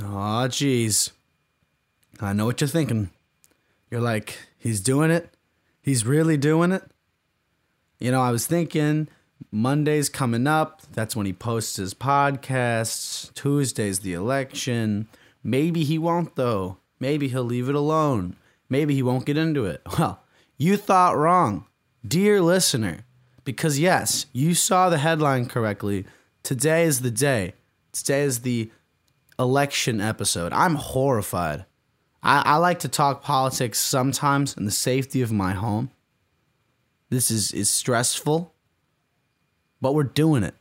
Aw, jeez. I know what you're thinking. You're like, he's doing it? He's really doing it? You know, I was thinking Monday's coming up. That's when he posts his podcasts. Tuesday's the election. Maybe he won't, though. Maybe he'll leave it alone. Maybe he won't get into it. Well, you thought wrong, dear listener, because yes, you saw the headline correctly. Today is the day. Today is the election episode. I'm horrified. I, I like to talk politics sometimes in the safety of my home. This is, is stressful, but we're doing it.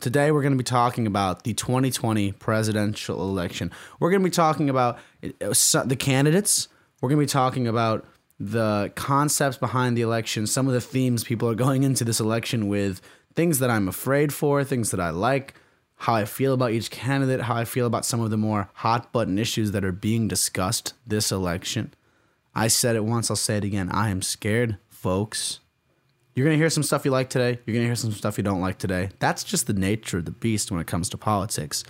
Today, we're going to be talking about the 2020 presidential election. We're going to be talking about uh, the candidates. We're going to be talking about the concepts behind the election, some of the themes people are going into this election with, things that I'm afraid for, things that I like, how I feel about each candidate, how I feel about some of the more hot button issues that are being discussed this election. I said it once, I'll say it again. I am scared, folks. You're going to hear some stuff you like today. You're going to hear some stuff you don't like today. That's just the nature of the beast when it comes to politics.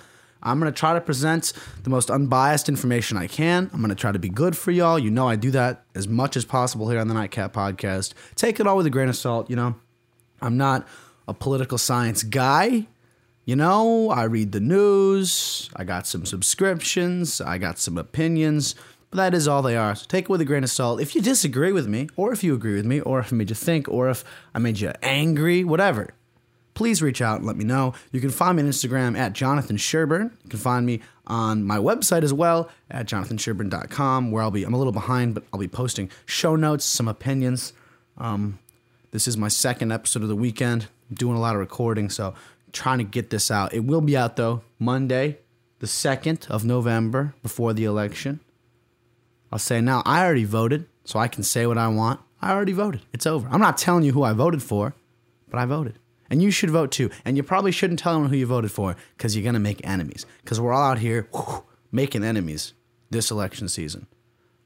I'm going to try to present the most unbiased information I can. I'm going to try to be good for y'all. You know, I do that as much as possible here on the Nightcap podcast. Take it all with a grain of salt. You know, I'm not a political science guy. You know, I read the news, I got some subscriptions, I got some opinions, but that is all they are. So take it with a grain of salt. If you disagree with me, or if you agree with me, or if I made you think, or if I made you angry, whatever, please reach out and let me know. You can find me on Instagram at Jonathan Sherburn. You can find me on my website as well at jonathansherburn.com, where I'll be, I'm a little behind, but I'll be posting show notes, some opinions. Um, this is my second episode of the weekend. I'm doing a lot of recording, so trying to get this out. It will be out though Monday, the 2nd of November, before the election. I'll say now, I already voted, so I can say what I want. I already voted. It's over. I'm not telling you who I voted for, but I voted. And you should vote too. And you probably shouldn't tell anyone who you voted for because you're going to make enemies. Because we're all out here making enemies this election season.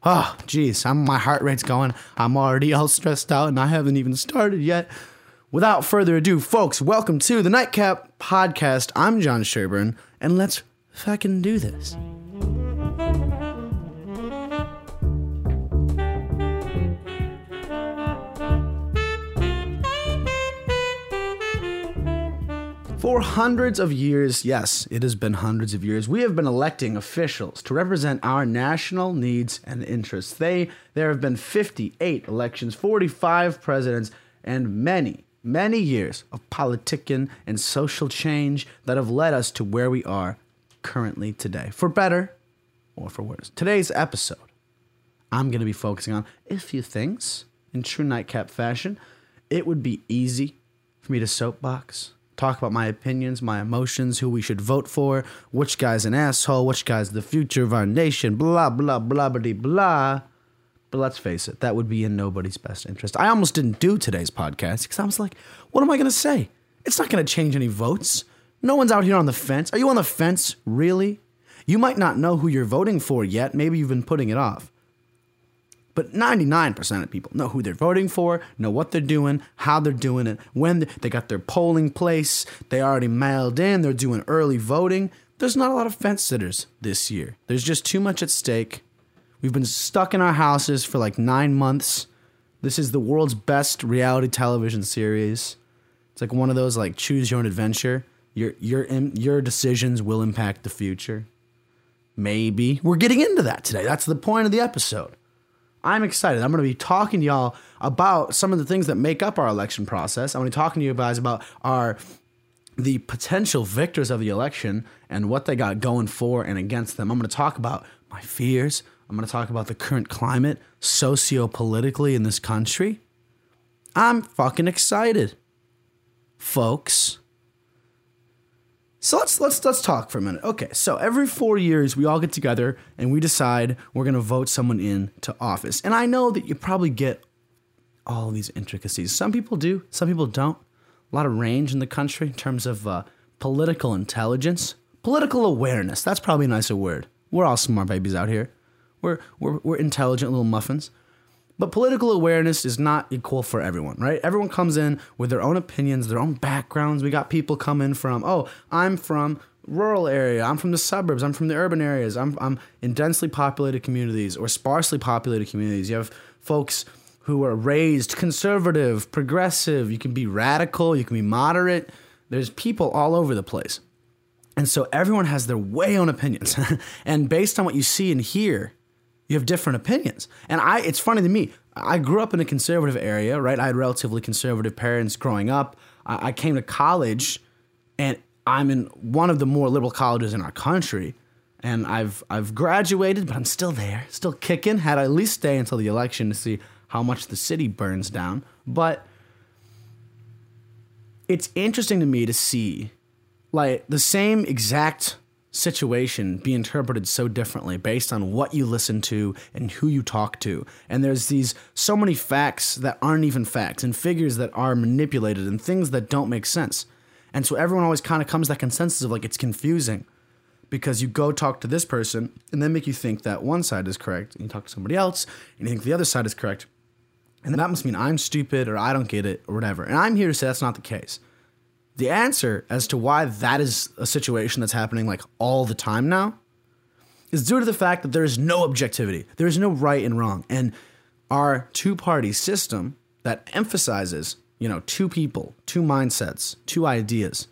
Oh, geez, I'm, my heart rate's going. I'm already all stressed out and I haven't even started yet. Without further ado, folks, welcome to the Nightcap Podcast. I'm John Sherburn, and let's fucking do this. For hundreds of years, yes, it has been hundreds of years, we have been electing officials to represent our national needs and interests. They there have been 58 elections, 45 presidents, and many many years of politicking and social change that have led us to where we are currently today, for better or for worse. Today's episode, I'm going to be focusing on a few things in true nightcap fashion. It would be easy for me to soapbox, talk about my opinions, my emotions, who we should vote for, which guy's an asshole, which guy's the future of our nation, blah, blah, blah, blah, blah. But let's face it, that would be in nobody's best interest. I almost didn't do today's podcast because I was like, what am I going to say? It's not going to change any votes. No one's out here on the fence. Are you on the fence? Really? You might not know who you're voting for yet. Maybe you've been putting it off. But 99% of people know who they're voting for, know what they're doing, how they're doing it, when they got their polling place, they already mailed in, they're doing early voting. There's not a lot of fence sitters this year. There's just too much at stake. We've been stuck in our houses for like nine months. This is the world's best reality television series. It's like one of those like choose your own adventure. Your your your decisions will impact the future. Maybe we're getting into that today. That's the point of the episode. I'm excited. I'm going to be talking to y'all about some of the things that make up our election process. I'm going to be talking to you guys about our the potential victors of the election and what they got going for and against them. I'm going to talk about my fears. I'm going to talk about the current climate socio-politically in this country. I'm fucking excited, folks. So let's let's let's talk for a minute. Okay, so every 4 years we all get together and we decide we're to vote someone in to office. And I know that you probably get all these intricacies. Some people do, some people don't. A lot of range in the country in terms of uh, political intelligence, political awareness. That's probably a nicer word. We're all smart babies out here. We're, we're, we're intelligent little muffins. But political awareness is not equal for everyone, right? Everyone comes in with their own opinions, their own backgrounds. We got people coming from, oh, I'm from rural area. I'm from the suburbs. I'm from the urban areas. I'm I'm in densely populated communities or sparsely populated communities. You have folks who are raised conservative, progressive. You can be radical. You can be moderate. There's people all over the place. And so everyone has their way own opinions. and based on what you see and hear, you have different opinions. And I it's funny to me. I grew up in a conservative area, right? I had relatively conservative parents growing up. I, I came to college and I'm in one of the more liberal colleges in our country. And I've I've graduated, but I'm still there, still kicking. Had I at least stay until the election to see how much the city burns down. But it's interesting to me to see like the same exact situation be interpreted so differently based on what you listen to and who you talk to. And there's these so many facts that aren't even facts and figures that are manipulated and things that don't make sense. And so everyone always kind of comes to that consensus of like it's confusing because you go talk to this person and they make you think that one side is correct and you talk to somebody else and you think the other side is correct. And that must mean I'm stupid or I don't get it or whatever. And I'm here to say that's not the case. The answer as to why that is a situation that's happening like all the time now is due to the fact that there is no objectivity. There is no right and wrong. And our two party system that emphasizes, you know, two people, two mindsets, two ideas.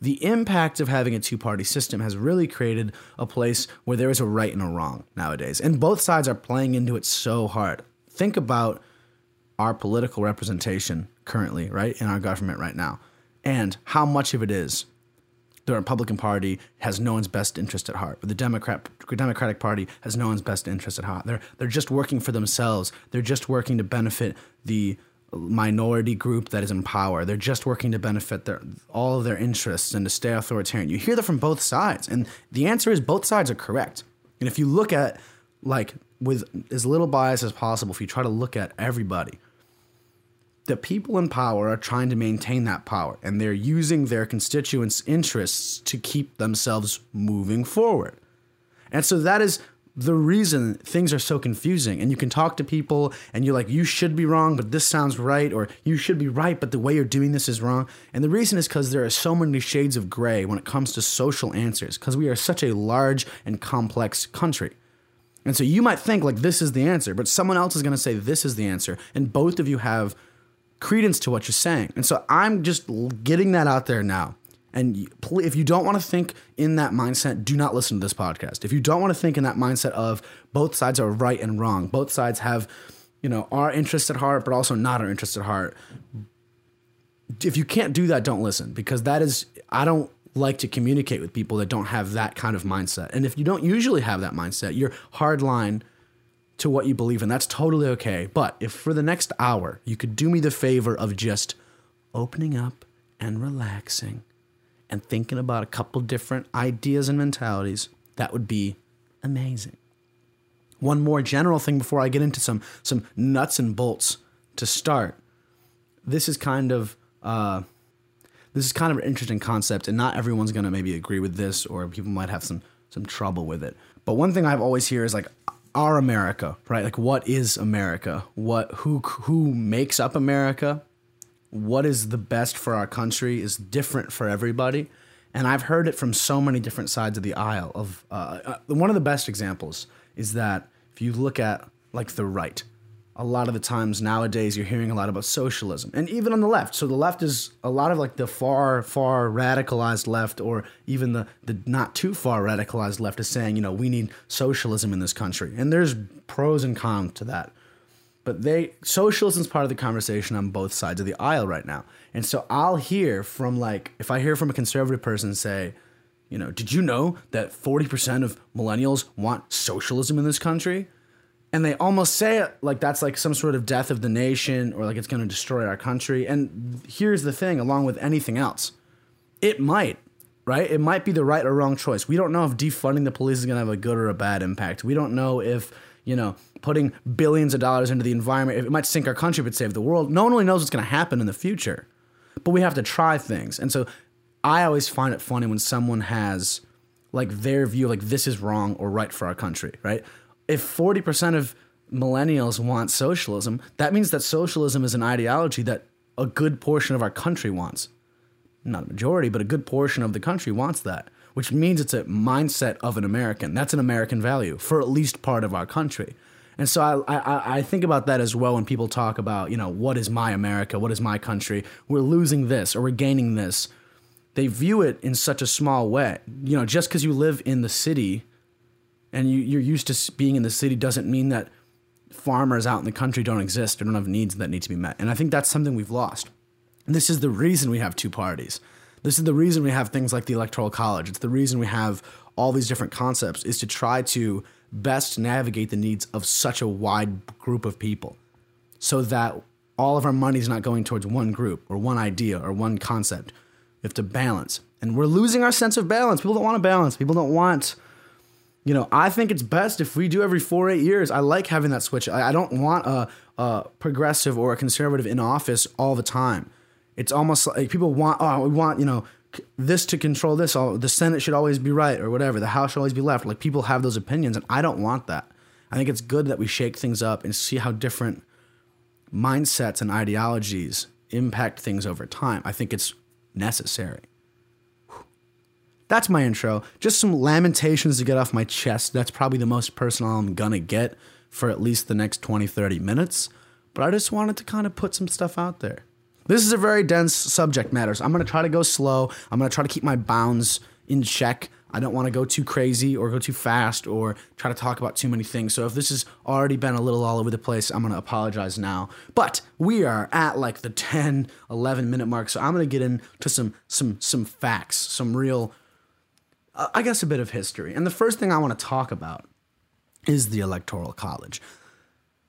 The impact of having a two party system has really created a place where there is a right and a wrong nowadays. And both sides are playing into it so hard. Think about our political representation currently, right, in our government right now and how much of it is the Republican Party has no one's best interest at heart, the Democrat Democratic Party has no one's best interest at heart. They're they're just working for themselves. They're just working to benefit the minority group that is in power. They're just working to benefit their all of their interests and to stay authoritarian. You hear that from both sides, and the answer is both sides are correct. And if you look at like with as little bias as possible, if you try to look at everybody, the people in power are trying to maintain that power and they're using their constituents' interests to keep themselves moving forward. And so that is the reason things are so confusing. And you can talk to people and you're like, you should be wrong, but this sounds right, or you should be right, but the way you're doing this is wrong. And the reason is because there are so many shades of gray when it comes to social answers, because we are such a large and complex country. And so you might think like this is the answer, but someone else is going to say this is the answer. And both of you have credence to what you're saying. And so I'm just getting that out there now. And if you don't want to think in that mindset, do not listen to this podcast. If you don't want to think in that mindset of both sides are right and wrong, both sides have, you know, our interest at heart, but also not our interest at heart. If you can't do that, don't listen because that is, I don't like to communicate with people that don't have that kind of mindset. And if you don't usually have that mindset, you're hard line to what you believe in. That's totally okay. But if for the next hour you could do me the favor of just opening up and relaxing and thinking about a couple different ideas and mentalities, that would be amazing. One more general thing before I get into some some nuts and bolts to start. This is kind of uh, this is kind of an interesting concept, and not everyone's gonna maybe agree with this, or people might have some some trouble with it. But one thing I've always hear is like our America, right? Like what is America? What who who makes up America? What is the best for our country is different for everybody. And I've heard it from so many different sides of the aisle. Of uh, uh, one of the best examples is that if you look at like the right, a lot of the times nowadays you're hearing a lot about socialism and even on the left. So the left is a lot of like the far far radicalized left or even the the not too far radicalized left is saying you know we need socialism in this country. And there's pros and cons to that. But they socialism is part of the conversation on both sides of the aisle right now. And so i'll hear from like if i hear from a conservative person say you know did you know that 40% of millennials want socialism in this country and they almost say it like that's like some sort of death of the nation or like it's going to destroy our country. And here's the thing along with anything else, it might, right? It might be the right or wrong choice. We don't know if defunding the police is going to have a good or a bad impact. We don't know if, you know, putting billions of dollars into the environment, it might sink our country but save the world. No one really knows what's going to happen in the future. But we have to try things. And so I always find it funny when someone has like their view like this is wrong or right for our country, right? If 40% of millennials want socialism, that means that socialism is an ideology that a good portion of our country wants. Not a majority, but a good portion of the country wants that. which means it's a mindset of an American. That's an American value for at least part of our country. And so I, I, I think about that as well when people talk about, you know, what is my America? What is my country? We're losing this or we're gaining this. They view it in such a small way. You know, just because you live in the city and you, you're used to being in the city doesn't mean that farmers out in the country don't exist or don't have needs that need to be met. And I think that's something we've lost. And this is the reason we have two parties. This is the reason we have things like the Electoral College. It's the reason we have all these different concepts is to try to best navigate the needs of such a wide group of people so that all of our money is not going towards one group or one idea or one concept. We have to balance. And we're losing our sense of balance. People don't want to balance. People don't want, you know, I think it's best if we do every four, eight years. I like having that switch. I, I don't want a, a progressive or a conservative in office all the time. It's almost like people want, oh, we want, you know, this to control this. Oh, the Senate should always be right or whatever. The House should always be left. Like people have those opinions, and I don't want that. I think it's good that we shake things up and see how different mindsets and ideologies impact things over time. I think it's necessary. That's my intro. Just some lamentations to get off my chest. That's probably the most personal I'm gonna get for at least the next 20, 30 minutes. But I just wanted to kind of put some stuff out there. This is a very dense subject matter. So I'm to try to go slow. I'm to try to keep my bounds in check. I don't want to go too crazy or go too fast or try to talk about too many things. So if this has already been a little all over the place, I'm going to apologize now. But we are at like the 10, 11 minute mark. So I'm going to get into some some some facts, some real I guess a bit of history. And the first thing I want to talk about is the electoral college.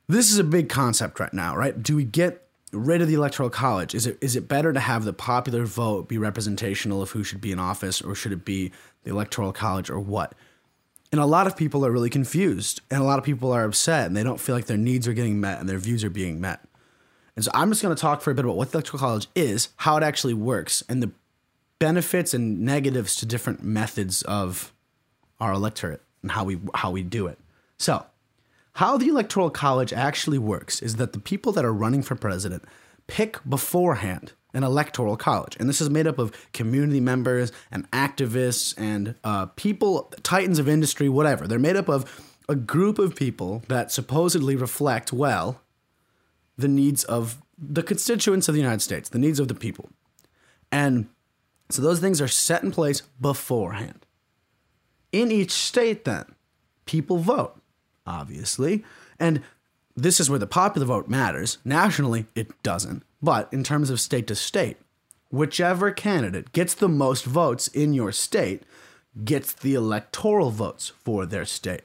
This is a big concept right now, right? Do we get rid of the electoral college is it is it better to have the popular vote be representational of who should be in office or should it be the electoral college or what and a lot of people are really confused and a lot of people are upset and they don't feel like their needs are getting met and their views are being met and so i'm just going to talk for a bit about what the electoral college is how it actually works and the benefits and negatives to different methods of our electorate and how we how we do it so how the Electoral College actually works is that the people that are running for president pick beforehand an electoral college. And this is made up of community members and activists and uh, people, titans of industry, whatever. They're made up of a group of people that supposedly reflect well the needs of the constituents of the United States, the needs of the people. And so those things are set in place beforehand. In each state, then, people vote obviously. And this is where the popular vote matters. Nationally, it doesn't. But in terms of state to state, whichever candidate gets the most votes in your state gets the electoral votes for their state.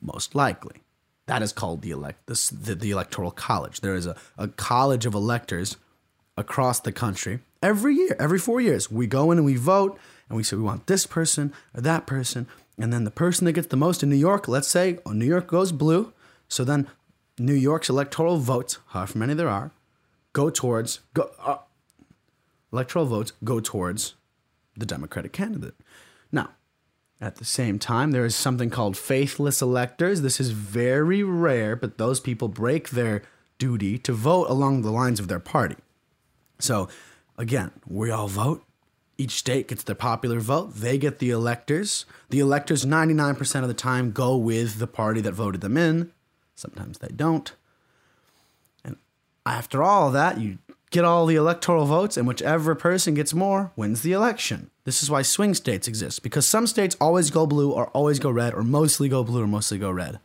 Most likely. That is called the elect the, the, the electoral college. There is a, a college of electors across the country every year, every four years. We go in and we vote and we say we want this person or that person and then the person that gets the most in New York, let's say oh, New York goes blue. So then New York's electoral votes, however many there are, go towards go, uh, electoral votes go towards the Democratic candidate. Now, at the same time, there is something called faithless electors. This is very rare, but those people break their duty to vote along the lines of their party. So, again, we all vote each state gets their popular vote. They get the electors. The electors, 99% of the time, go with the party that voted them in. Sometimes they don't. And after all that, you get all the electoral votes, and whichever person gets more wins the election. This is why swing states exist, because some states always go blue or always go red, or mostly go blue or mostly go red.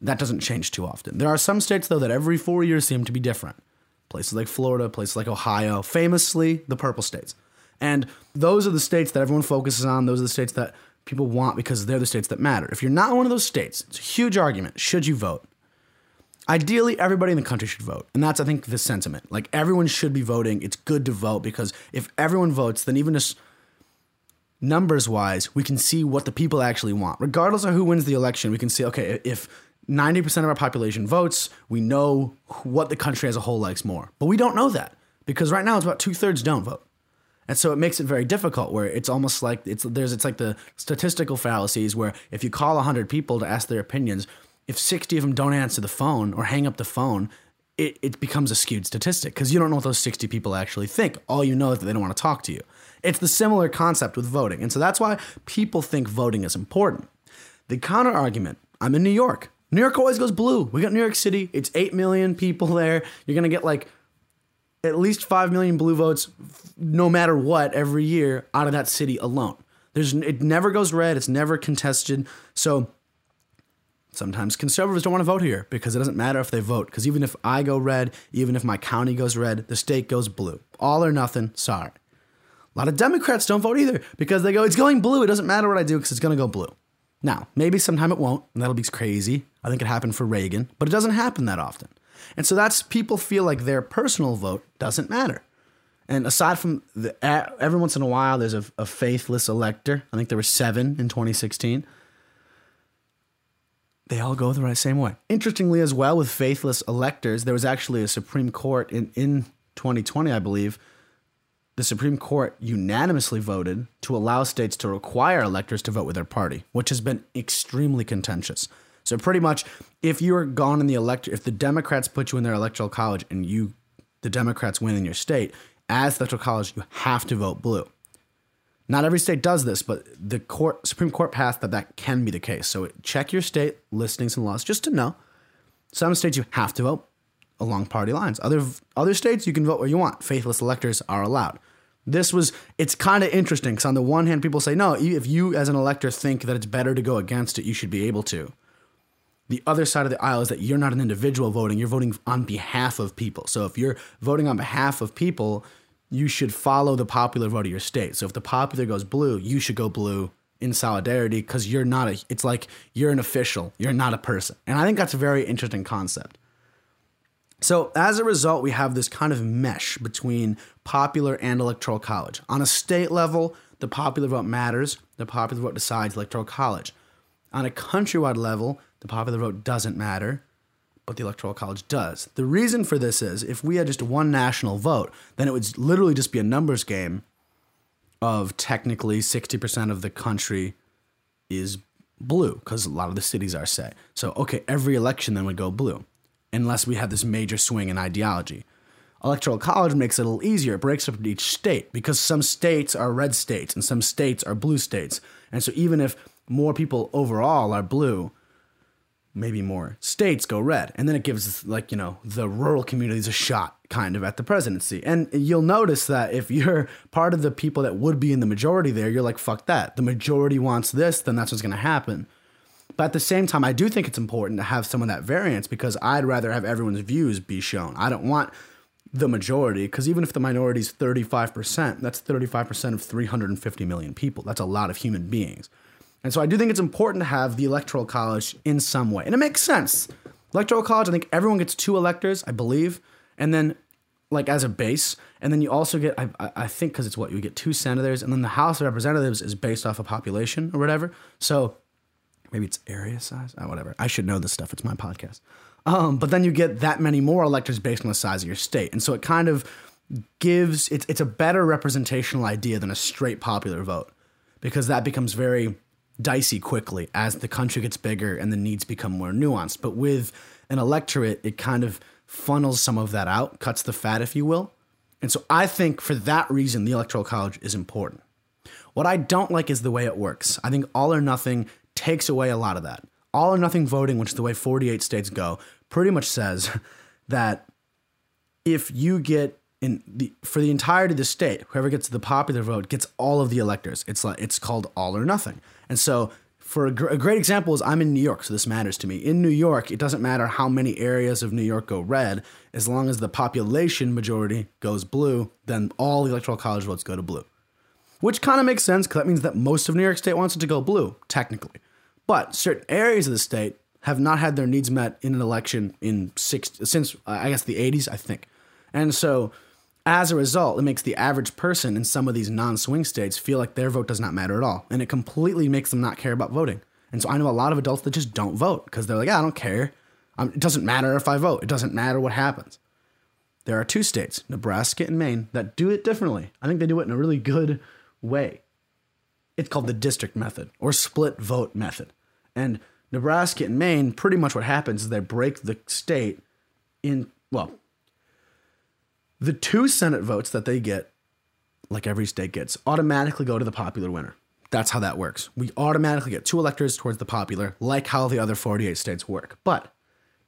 That doesn't change too often. There are some states, though, that every four years seem to be different. Places like Florida, places like Ohio, famously the purple states. And those are the states that everyone focuses on. Those are the states that people want because they're the states that matter. If you're not one of those states, it's a huge argument. Should you vote? Ideally, everybody in the country should vote. And that's, I think, the sentiment. Like, everyone should be voting. It's good to vote because if everyone votes, then even just numbers wise, we can see what the people actually want. Regardless of who wins the election, we can see, okay, if 90% of our population votes, we know what the country as a whole likes more. But we don't know that because right now it's about two thirds don't vote. And so it makes it very difficult where it's almost like it's there's it's like the statistical fallacies where if you call 100 people to ask their opinions, if 60 of them don't answer the phone or hang up the phone, it, it becomes a skewed statistic because you don't know what those 60 people actually think. All you know is that they don't want to talk to you. It's the similar concept with voting. And so that's why people think voting is important. The counter argument I'm in New York. New York always goes blue. We got New York City. It's 8 million people there. You're going to get like at least 5 million blue votes no matter what every year out of that city alone. There's it never goes red, it's never contested. So sometimes conservatives don't want to vote here because it doesn't matter if they vote because even if I go red, even if my county goes red, the state goes blue. All or nothing, sorry. A lot of Democrats don't vote either because they go it's going blue, it doesn't matter what I do because it's going to go blue. Now, maybe sometime it won't, and that'll be crazy. I think it happened for Reagan, but it doesn't happen that often. And so that's people feel like their personal vote doesn't matter. And aside from the, every once in a while, there's a, a faithless elector. I think there were seven in 2016. They all go the right same way. Interestingly, as well, with faithless electors, there was actually a Supreme Court in, in 2020, I believe. The Supreme Court unanimously voted to allow states to require electors to vote with their party, which has been extremely contentious. So pretty much, if you're gone in the elector, if the Democrats put you in their electoral college and you, the Democrats win in your state, as the electoral college, you have to vote blue. Not every state does this, but the court, Supreme Court passed that that can be the case. So check your state listings and laws just to know. Some states you have to vote along party lines. Other other states you can vote where you want. Faithless electors are allowed. This was it's kind of interesting because on the one hand people say no, if you as an elector think that it's better to go against it, you should be able to. The other side of the aisle is that you're not an individual voting, you're voting on behalf of people. So if you're voting on behalf of people, you should follow the popular vote of your state. So if the popular goes blue, you should go blue in solidarity because you're not a it's like you're an official, you're not a person. And I think that's a very interesting concept. So as a result, we have this kind of mesh between popular and electoral college. On a state level, the popular vote matters. The popular vote decides electoral college. On a countrywide level, the popular vote doesn't matter but the Electoral College does. The reason for this is if we had just one national vote, then it would literally just be a numbers game of technically 60% of the country is blue because a lot of the cities are set. So, okay, every election then would go blue unless we have this major swing in ideology. Electoral college makes it a little easier. It breaks up each state because some states are red states and some states are blue states. And so even if more people overall are blue, maybe more states go red and then it gives like you know the rural communities a shot kind of at the presidency and you'll notice that if you're part of the people that would be in the majority there you're like fuck that the majority wants this then that's what's going to happen but at the same time i do think it's important to have some of that variance because i'd rather have everyone's views be shown i don't want the majority because even if the minority is 35% that's 35% of 350 million people that's a lot of human beings and so I do think it's important to have the electoral college in some way. And it makes sense. Electoral college, I think everyone gets two electors, I believe, and then like as a base, and then you also get, I, I think, because it's what you get two senators, and then the House of Representatives is based off of population or whatever. So maybe it's area size, oh, whatever. I should know this stuff. It's my podcast. Um, but then you get that many more electors based on the size of your state, and so it kind of gives it's it's a better representational idea than a straight popular vote because that becomes very dicey quickly as the country gets bigger and the needs become more nuanced. But with an electorate, it kind of funnels some of that out, cuts the fat, if you will. And so I think for that reason, the Electoral College is important. What I don't like is the way it works. I think all or nothing takes away a lot of that. All or nothing voting, which is the way 48 states go, pretty much says that if you get in the for the entirety of the state, whoever gets the popular vote gets all of the electors. It's like it's called all or nothing. And so, for a, gr- a great example is I'm in New York, so this matters to me. In New York, it doesn't matter how many areas of New York go red, as long as the population majority goes blue, then all the electoral college votes go to blue. Which kind of makes sense because that means that most of New York State wants it to go blue, technically. But certain areas of the state have not had their needs met in an election in six since uh, I guess the 80s, I think. And so as a result, it makes the average person in some of these non swing states feel like their vote does not matter at all. And it completely makes them not care about voting. And so I know a lot of adults that just don't vote because they're like, I don't care. It doesn't matter if I vote, it doesn't matter what happens. There are two states, Nebraska and Maine, that do it differently. I think they do it in a really good way. It's called the district method or split vote method. And Nebraska and Maine, pretty much what happens is they break the state in well, the two Senate votes that they get, like every state gets, automatically go to the popular winner. That's how that works. We automatically get two electors towards the popular, like how the other 48 states work. But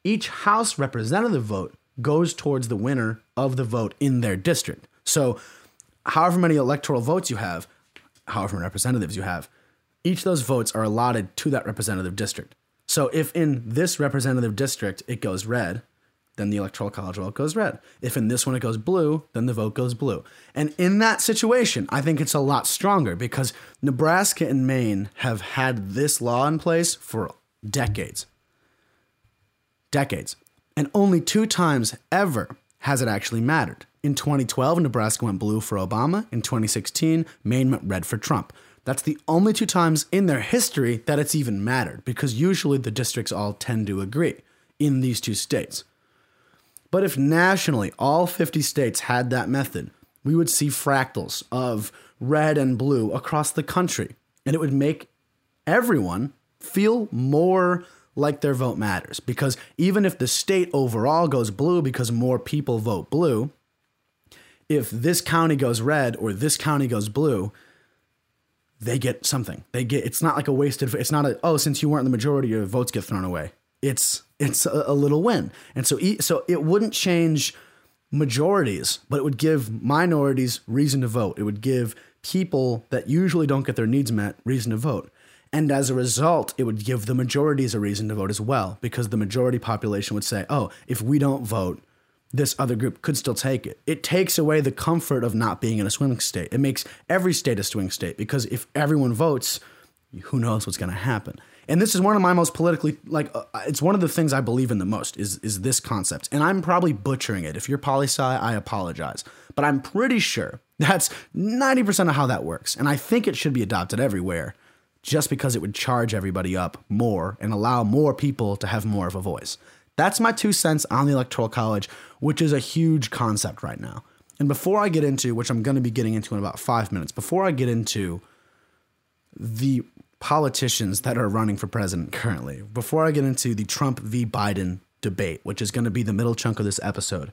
each House representative vote goes towards the winner of the vote in their district. So, however many electoral votes you have, however many representatives you have, each of those votes are allotted to that representative district. So, if in this representative district it goes red, then the electoral college vote goes red. If in this one it goes blue, then the vote goes blue. And in that situation, I think it's a lot stronger because Nebraska and Maine have had this law in place for decades. Decades. And only two times ever has it actually mattered. In 2012, Nebraska went blue for Obama. In 2016, Maine went red for Trump. That's the only two times in their history that it's even mattered because usually the districts all tend to agree in these two states. But if nationally all 50 states had that method, we would see fractals of red and blue across the country. And it would make everyone feel more like their vote matters. Because even if the state overall goes blue because more people vote blue, if this county goes red or this county goes blue, they get something. They get it's not like a wasted it's not a oh since you weren't the majority your votes get thrown away. It's it's a, a little win. And so so it wouldn't change majorities, but it would give minorities reason to vote. It would give people that usually don't get their needs met reason to vote. And as a result, it would give the majorities a reason to vote as well, because the majority population would say, oh, if we don't vote, this other group could still take it. It takes away the comfort of not being in a swing state. It makes every state a swing state because if everyone votes, who knows what's going to happen. And this is one of my most politically like uh, it's one of the things I believe in the most is is this concept. And I'm probably butchering it. If you're poli sci, I apologize. But I'm pretty sure that's 90% of how that works. And I think it should be adopted everywhere just because it would charge everybody up more and allow more people to have more of a voice. That's my two cents on the Electoral College, which is a huge concept right now. And before I get into, which I'm going to be getting into in about five minutes, before I get into the politicians that are running for president currently, before I get into the Trump v. Biden debate, which is going to be the middle chunk of this episode,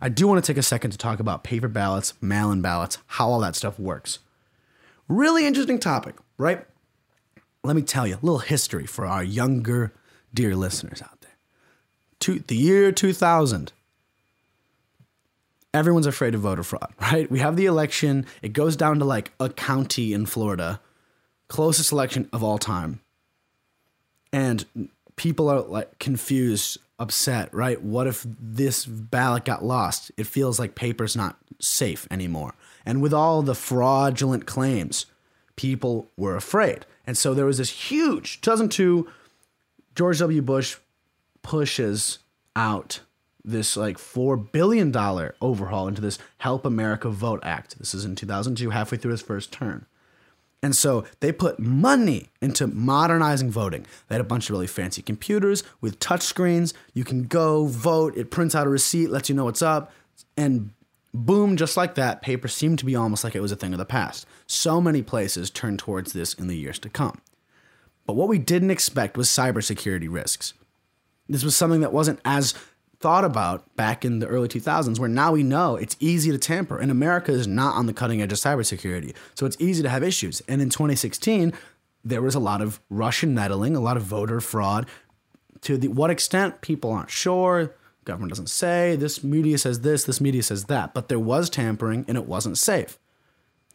I do want to take a second to talk about paper ballots, mail in ballots, how all that stuff works. Really interesting topic, right? Let me tell you a little history for our younger, dear listeners out two, the year 2000. Everyone's afraid of voter fraud, right? We have the election. It goes down to like a county in Florida, closest election of all time. And people are like confused, upset, right? What if this ballot got lost? It feels like paper's not safe anymore. And with all the fraudulent claims, people were afraid. And so there was this huge 2002 George W. Bush pushes out this like $4 billion overhaul into this Help America Vote Act. This is in 2002, halfway through his first term. And so they put money into modernizing voting. They had a bunch of really fancy computers with touch screens. You can go vote, it prints out a receipt, lets you know what's up. And boom, just like that, paper seemed to be almost like it was a thing of the past. So many places turned towards this in the years to come. But what we didn't expect was cybersecurity risks. This was something that wasn't as thought about back in the early 2000s, where now we know it's easy to tamper, and America is not on the cutting edge of cybersecurity. So it's easy to have issues. And in 2016, there was a lot of Russian meddling, a lot of voter fraud. To the, what extent, people aren't sure. Government doesn't say. This media says this, this media says that. But there was tampering, and it wasn't safe.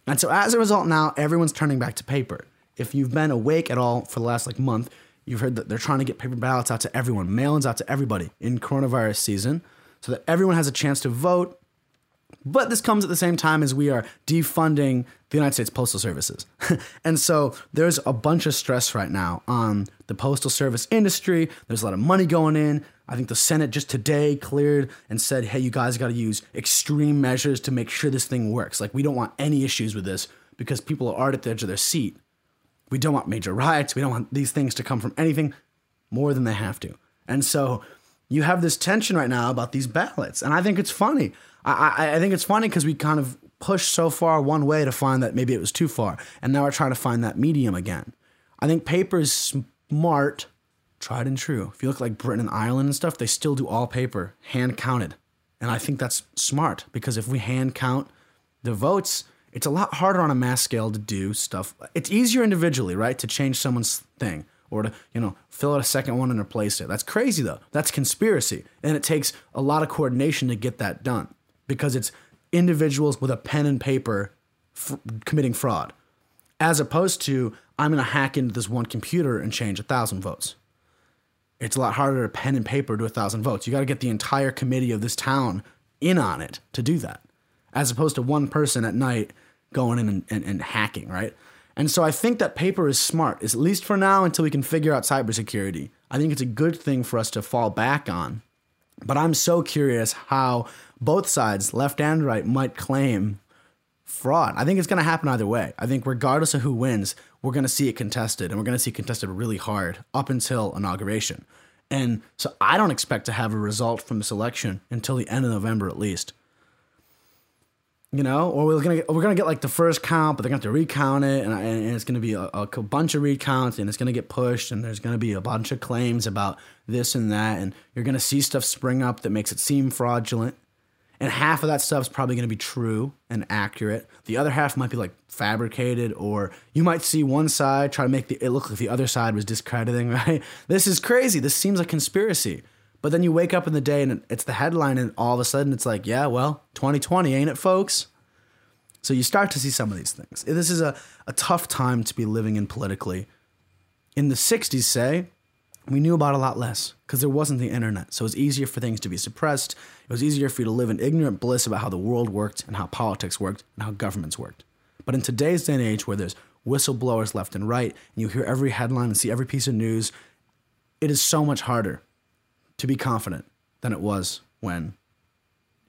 And so as a result, now everyone's turning back to paper. If you've been awake at all for the last like month, You've heard that they're trying to get paper ballots out to everyone, mail ins out to everybody in coronavirus season so that everyone has a chance to vote. But this comes at the same time as we are defunding the United States Postal Services. and so there's a bunch of stress right now on the postal service industry. There's a lot of money going in. I think the Senate just today cleared and said, hey, you guys got to use extreme measures to make sure this thing works. Like, we don't want any issues with this because people are at the edge of their seat. We don't want major riots. We don't want these things to come from anything more than they have to. And so you have this tension right now about these ballots. And I think it's funny. I, I, I think it's funny because we kind of pushed so far one way to find that maybe it was too far. And now we're trying to find that medium again. I think paper is smart, tried and true. If you look like Britain and Ireland and stuff, they still do all paper, hand counted. And I think that's smart because if we hand count the votes, it's a lot harder on a mass scale to do stuff. It's easier individually, right, to change someone's thing or to, you know, fill out a second one and replace it. That's crazy though. That's conspiracy. And it takes a lot of coordination to get that done because it's individuals with a pen and paper f- committing fraud as opposed to I'm going to hack into this one computer and change a thousand votes. It's a lot harder to pen and paper to a thousand votes. You got to get the entire committee of this town in on it to do that, as opposed to one person at night going in and, and, and hacking, right? And so I think that paper is smart, at least for now until we can figure out cybersecurity. I think it's a good thing for us to fall back on. But I'm so curious how both sides, left and right, might claim fraud. I think it's going to happen either way. I think regardless of who wins, we're going to see it contested, and we're going to see contested really hard up until inauguration. And so I don't expect to have a result from this election until the end of November at least. You know, or we're gonna we're gonna get like the first count, but they're gonna have to recount it, and, and it's gonna be a, a bunch of recounts, and it's gonna get pushed, and there's gonna be a bunch of claims about this and that, and you're gonna see stuff spring up that makes it seem fraudulent and half of that stuff is probably to be true and accurate. The other half might be like fabricated, or you might see one side try to make the, it look like the other side was discrediting. Right? This is crazy. This seems like conspiracy. But then you wake up in the day and it's the headline, and all of a sudden it's like, yeah, well, 2020, ain't it, folks? So you start to see some of these things. This is a, a tough time to be living in politically. In the 60s, say, we knew about a lot less because there wasn't the internet. So it was easier for things to be suppressed. It was easier for you to live in ignorant bliss about how the world worked and how politics worked and how governments worked. But in today's day and age where there's whistleblowers left and right, and you hear every headline and see every piece of news, it is so much harder to be confident than it was when,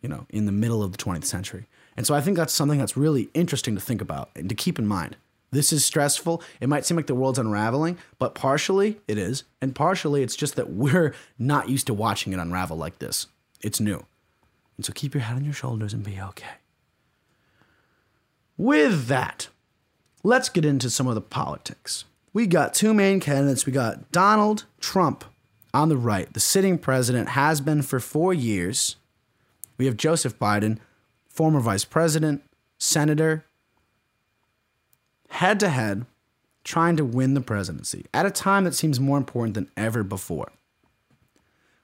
you know, in the middle of the 20th century. And so I think that's something that's really interesting to think about and to keep in mind. This is stressful. It might seem like the world's unraveling, but partially it is. And partially it's just that we're not used to watching it unravel like this. It's new. And so keep your head on your shoulders and be okay. With that, let's get into some of the politics. We got two main candidates. We got Donald Trump on the right. The sitting president has been for four years. We have Joseph Biden, former vice president, senator, head to head trying to win the presidency at a time that seems more important than ever before.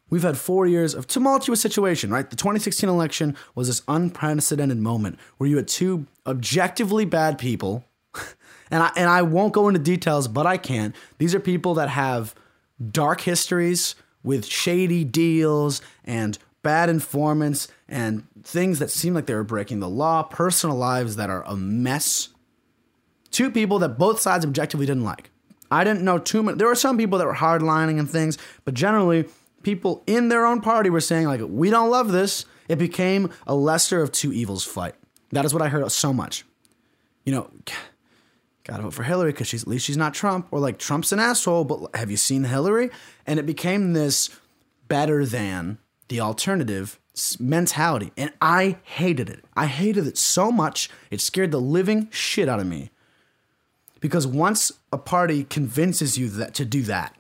We've had four years of tumultuous situation, right? The 2016 election was this unprecedented moment where you had two objectively bad people, and I and I won't go into details, but I can. These are people that have dark histories with shady deals and bad informants and things that seem like they were breaking the law, personal lives that are a mess two people that both sides objectively didn't like. I didn't know too much. There were some people that were hardlining and things, but generally, people in their own party were saying, like, we don't love this. It became a lesser of two evils fight. That is what I heard so much. You know, gotta vote for Hillary because she's at least she's not Trump, or like Trump's an asshole, but have you seen Hillary? And it became this better than the alternative mentality. And I hated it. I hated it so much, it scared the living shit out of me. Because once a party convinces you that to do that,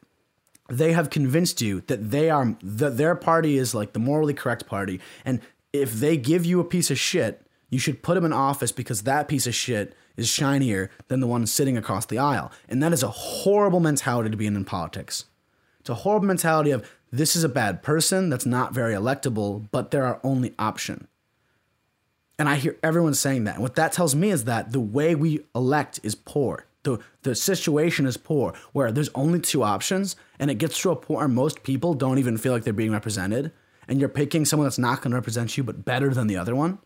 they have convinced you that they are that their party is like the morally correct party, and if they give you a piece of shit, you should put them in office because that piece of shit is shinier than the one sitting across the aisle. And that is a horrible mentality to be in in politics. It's a horrible mentality of this is a bad person that's not very electable, but they're our only option. And I hear everyone saying that. And what that tells me is that the way we elect is poor. The, the situation is poor, where there's only two options, and it gets to a point where most people don't even feel like they're being represented, and you're picking someone that's not going to represent you, but better than the other one.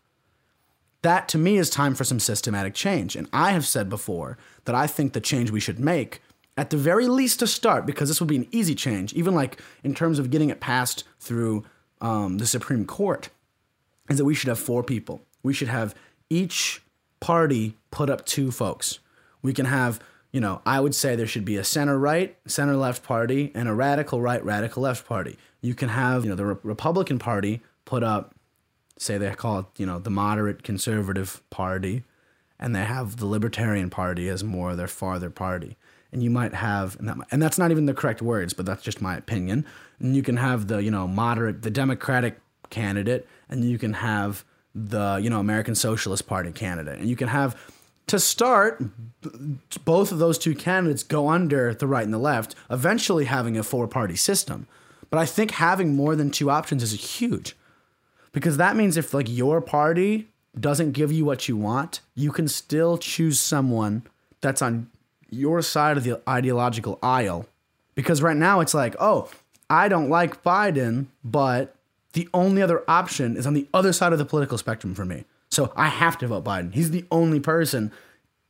That to me is time for some systematic change. And I have said before that I think the change we should make, at the very least to start, because this would be an easy change, even like in terms of getting it passed through um, the Supreme Court, is that we should have four people we should have each party put up two folks. We can have, you know, I would say there should be a center right, center left party, and a radical right, radical left party. You can have, you know, the Re- Republican Party put up, say they call it, you know, the moderate conservative party, and they have the Libertarian Party as more their farther party. And you might have, and, that, and that's not even the correct words, but that's just my opinion. And you can have the, you know, moderate, the Democratic candidate and you can have the you know American Socialist Party candidate, and you can have to start both of those two candidates go under the right and the left, eventually having a four party system. But I think having more than two options is huge because that means if like your party doesn't give you what you want, you can still choose someone that's on your side of the ideological aisle. Because right now it's like, oh, I don't like Biden, but the only other option is on the other side of the political spectrum for me. So I have to vote Biden. He's the only person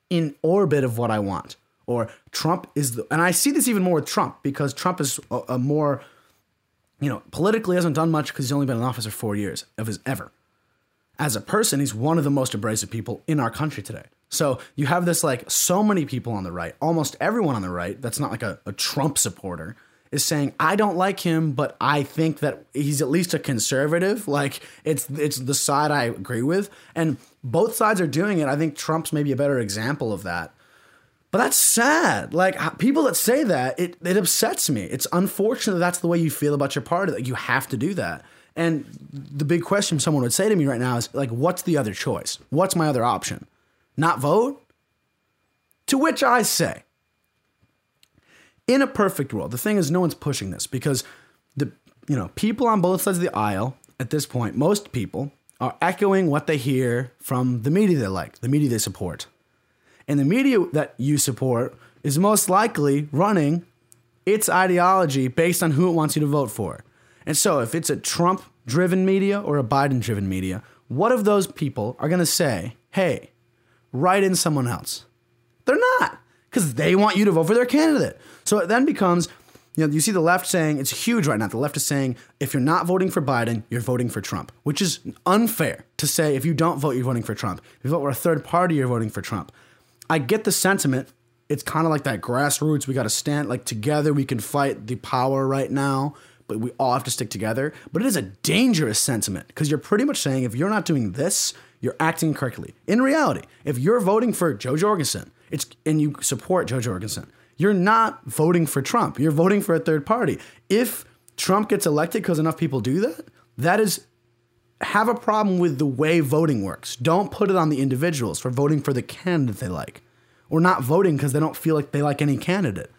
in orbit of what I want. Or Trump is the, and I see this even more with Trump because Trump is a, a more, you know, politically hasn't done much because he's only been in office for four years of his ever. As a person, he's one of the most abrasive people in our country today. So you have this like so many people on the right, almost everyone on the right that's not like a, a Trump supporter is saying I don't like him, but I think that he's at least a conservative. Like it's it's the side I agree with, and both sides are doing it. I think Trump's maybe a better example of that. But that's sad. Like people that say that, it it upsets me. It's unfortunate that that's the way you feel about your party. That you have to do that. And the big question someone would say to me right now is like, what's the other choice? What's my other option? Not vote? To which I say, in a perfect world, the thing is, no one's pushing this because the you know people on both sides of the aisle at this point, most people are echoing what they hear from the media they like, the media they support, and the media that you support is most likely running its ideology based on who it wants you to vote for. And so, if it's a Trump driven media or a Biden driven media, what of those people are going to say, hey, write in someone else? They're not because they want you to vote for their candidate. So it then becomes, you know, you see the left saying it's huge right now. The left is saying if you're not voting for Biden, you're voting for Trump, which is unfair to say if you don't vote, you're voting for Trump. If you vote for a third party, you're voting for Trump. I get the sentiment. It's kind of like that grassroots. We got to stand like together. We can fight the power right now, but we all have to stick together. But it is a dangerous sentiment because you're pretty much saying if you're not doing this, you're acting correctly. In reality, if you're voting for Jo Jorgensen, it's and you support Jo Jorgensen, you're not voting for Trump. You're voting for a third party. If Trump gets elected because enough people do that, that is have a problem with the way voting works. Don't put it on the individuals for voting for the candidate they like or not voting because they don't feel like they like any candidate.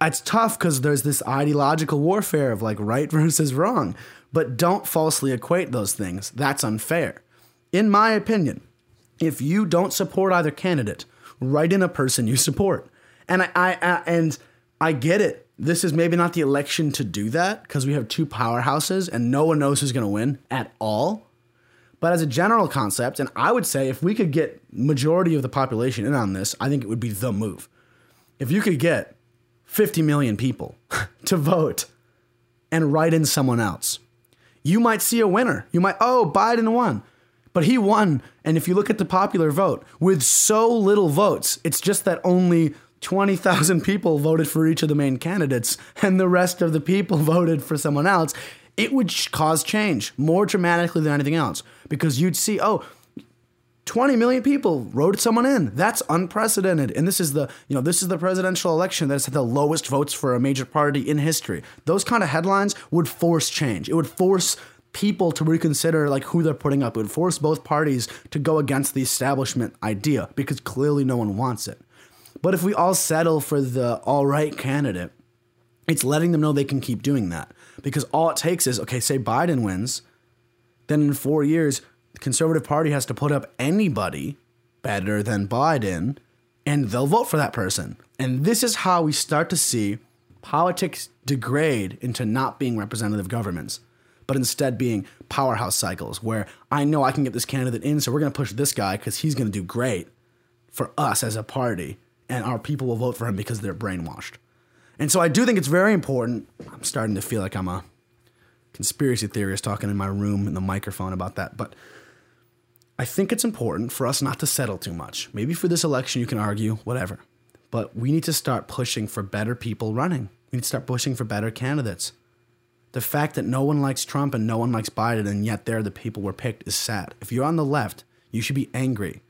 It's tough because there's this ideological warfare of like right versus wrong, but don't falsely equate those things. That's unfair. In my opinion, if you don't support either candidate, write in a person you support. And I, I, I and I get it. This is maybe not the election to do that because we have two powerhouses and no one knows who's going to win at all. But as a general concept, and I would say if we could get majority of the population in on this, I think it would be the move. If you could get 50 million people to vote and write in someone else, you might see a winner. You might, oh, Biden won. But he won. And if you look at the popular vote, with so little votes, it's just that only 20,000 people voted for each of the main candidates and the rest of the people voted for someone else. It would cause change more dramatically than anything else because you'd see, oh, 20 million people voted someone in. That's unprecedented. And this is the, you know, this is the presidential election that's had the lowest votes for a major party in history. Those kind of headlines would force change. It would force people to reconsider like who they're putting up. It would force both parties to go against the establishment idea because clearly no one wants it. But if we all settle for the all right candidate, it's letting them know they can keep doing that. Because all it takes is, okay, say Biden wins, then in four years, the Conservative Party has to put up anybody better than Biden, and they'll vote for that person. And this is how we start to see politics degrade into not being representative governments but instead being powerhouse cycles where I know I can get this candidate in, so we're going to push this guy because he's going to do great for us as a party, and our people will vote for him because they're brainwashed. And so I do think it's very important. I'm starting to feel like I'm a conspiracy theorist talking in my room in the microphone about that, but I think it's important for us not to settle too much. Maybe for this election, you can argue, whatever. But we need to start pushing for better people running. We need to start pushing for better candidates. The fact that no one likes Trump and no one likes Biden, and yet they're the people were picked, is sad. If you're on the left, you should be angry.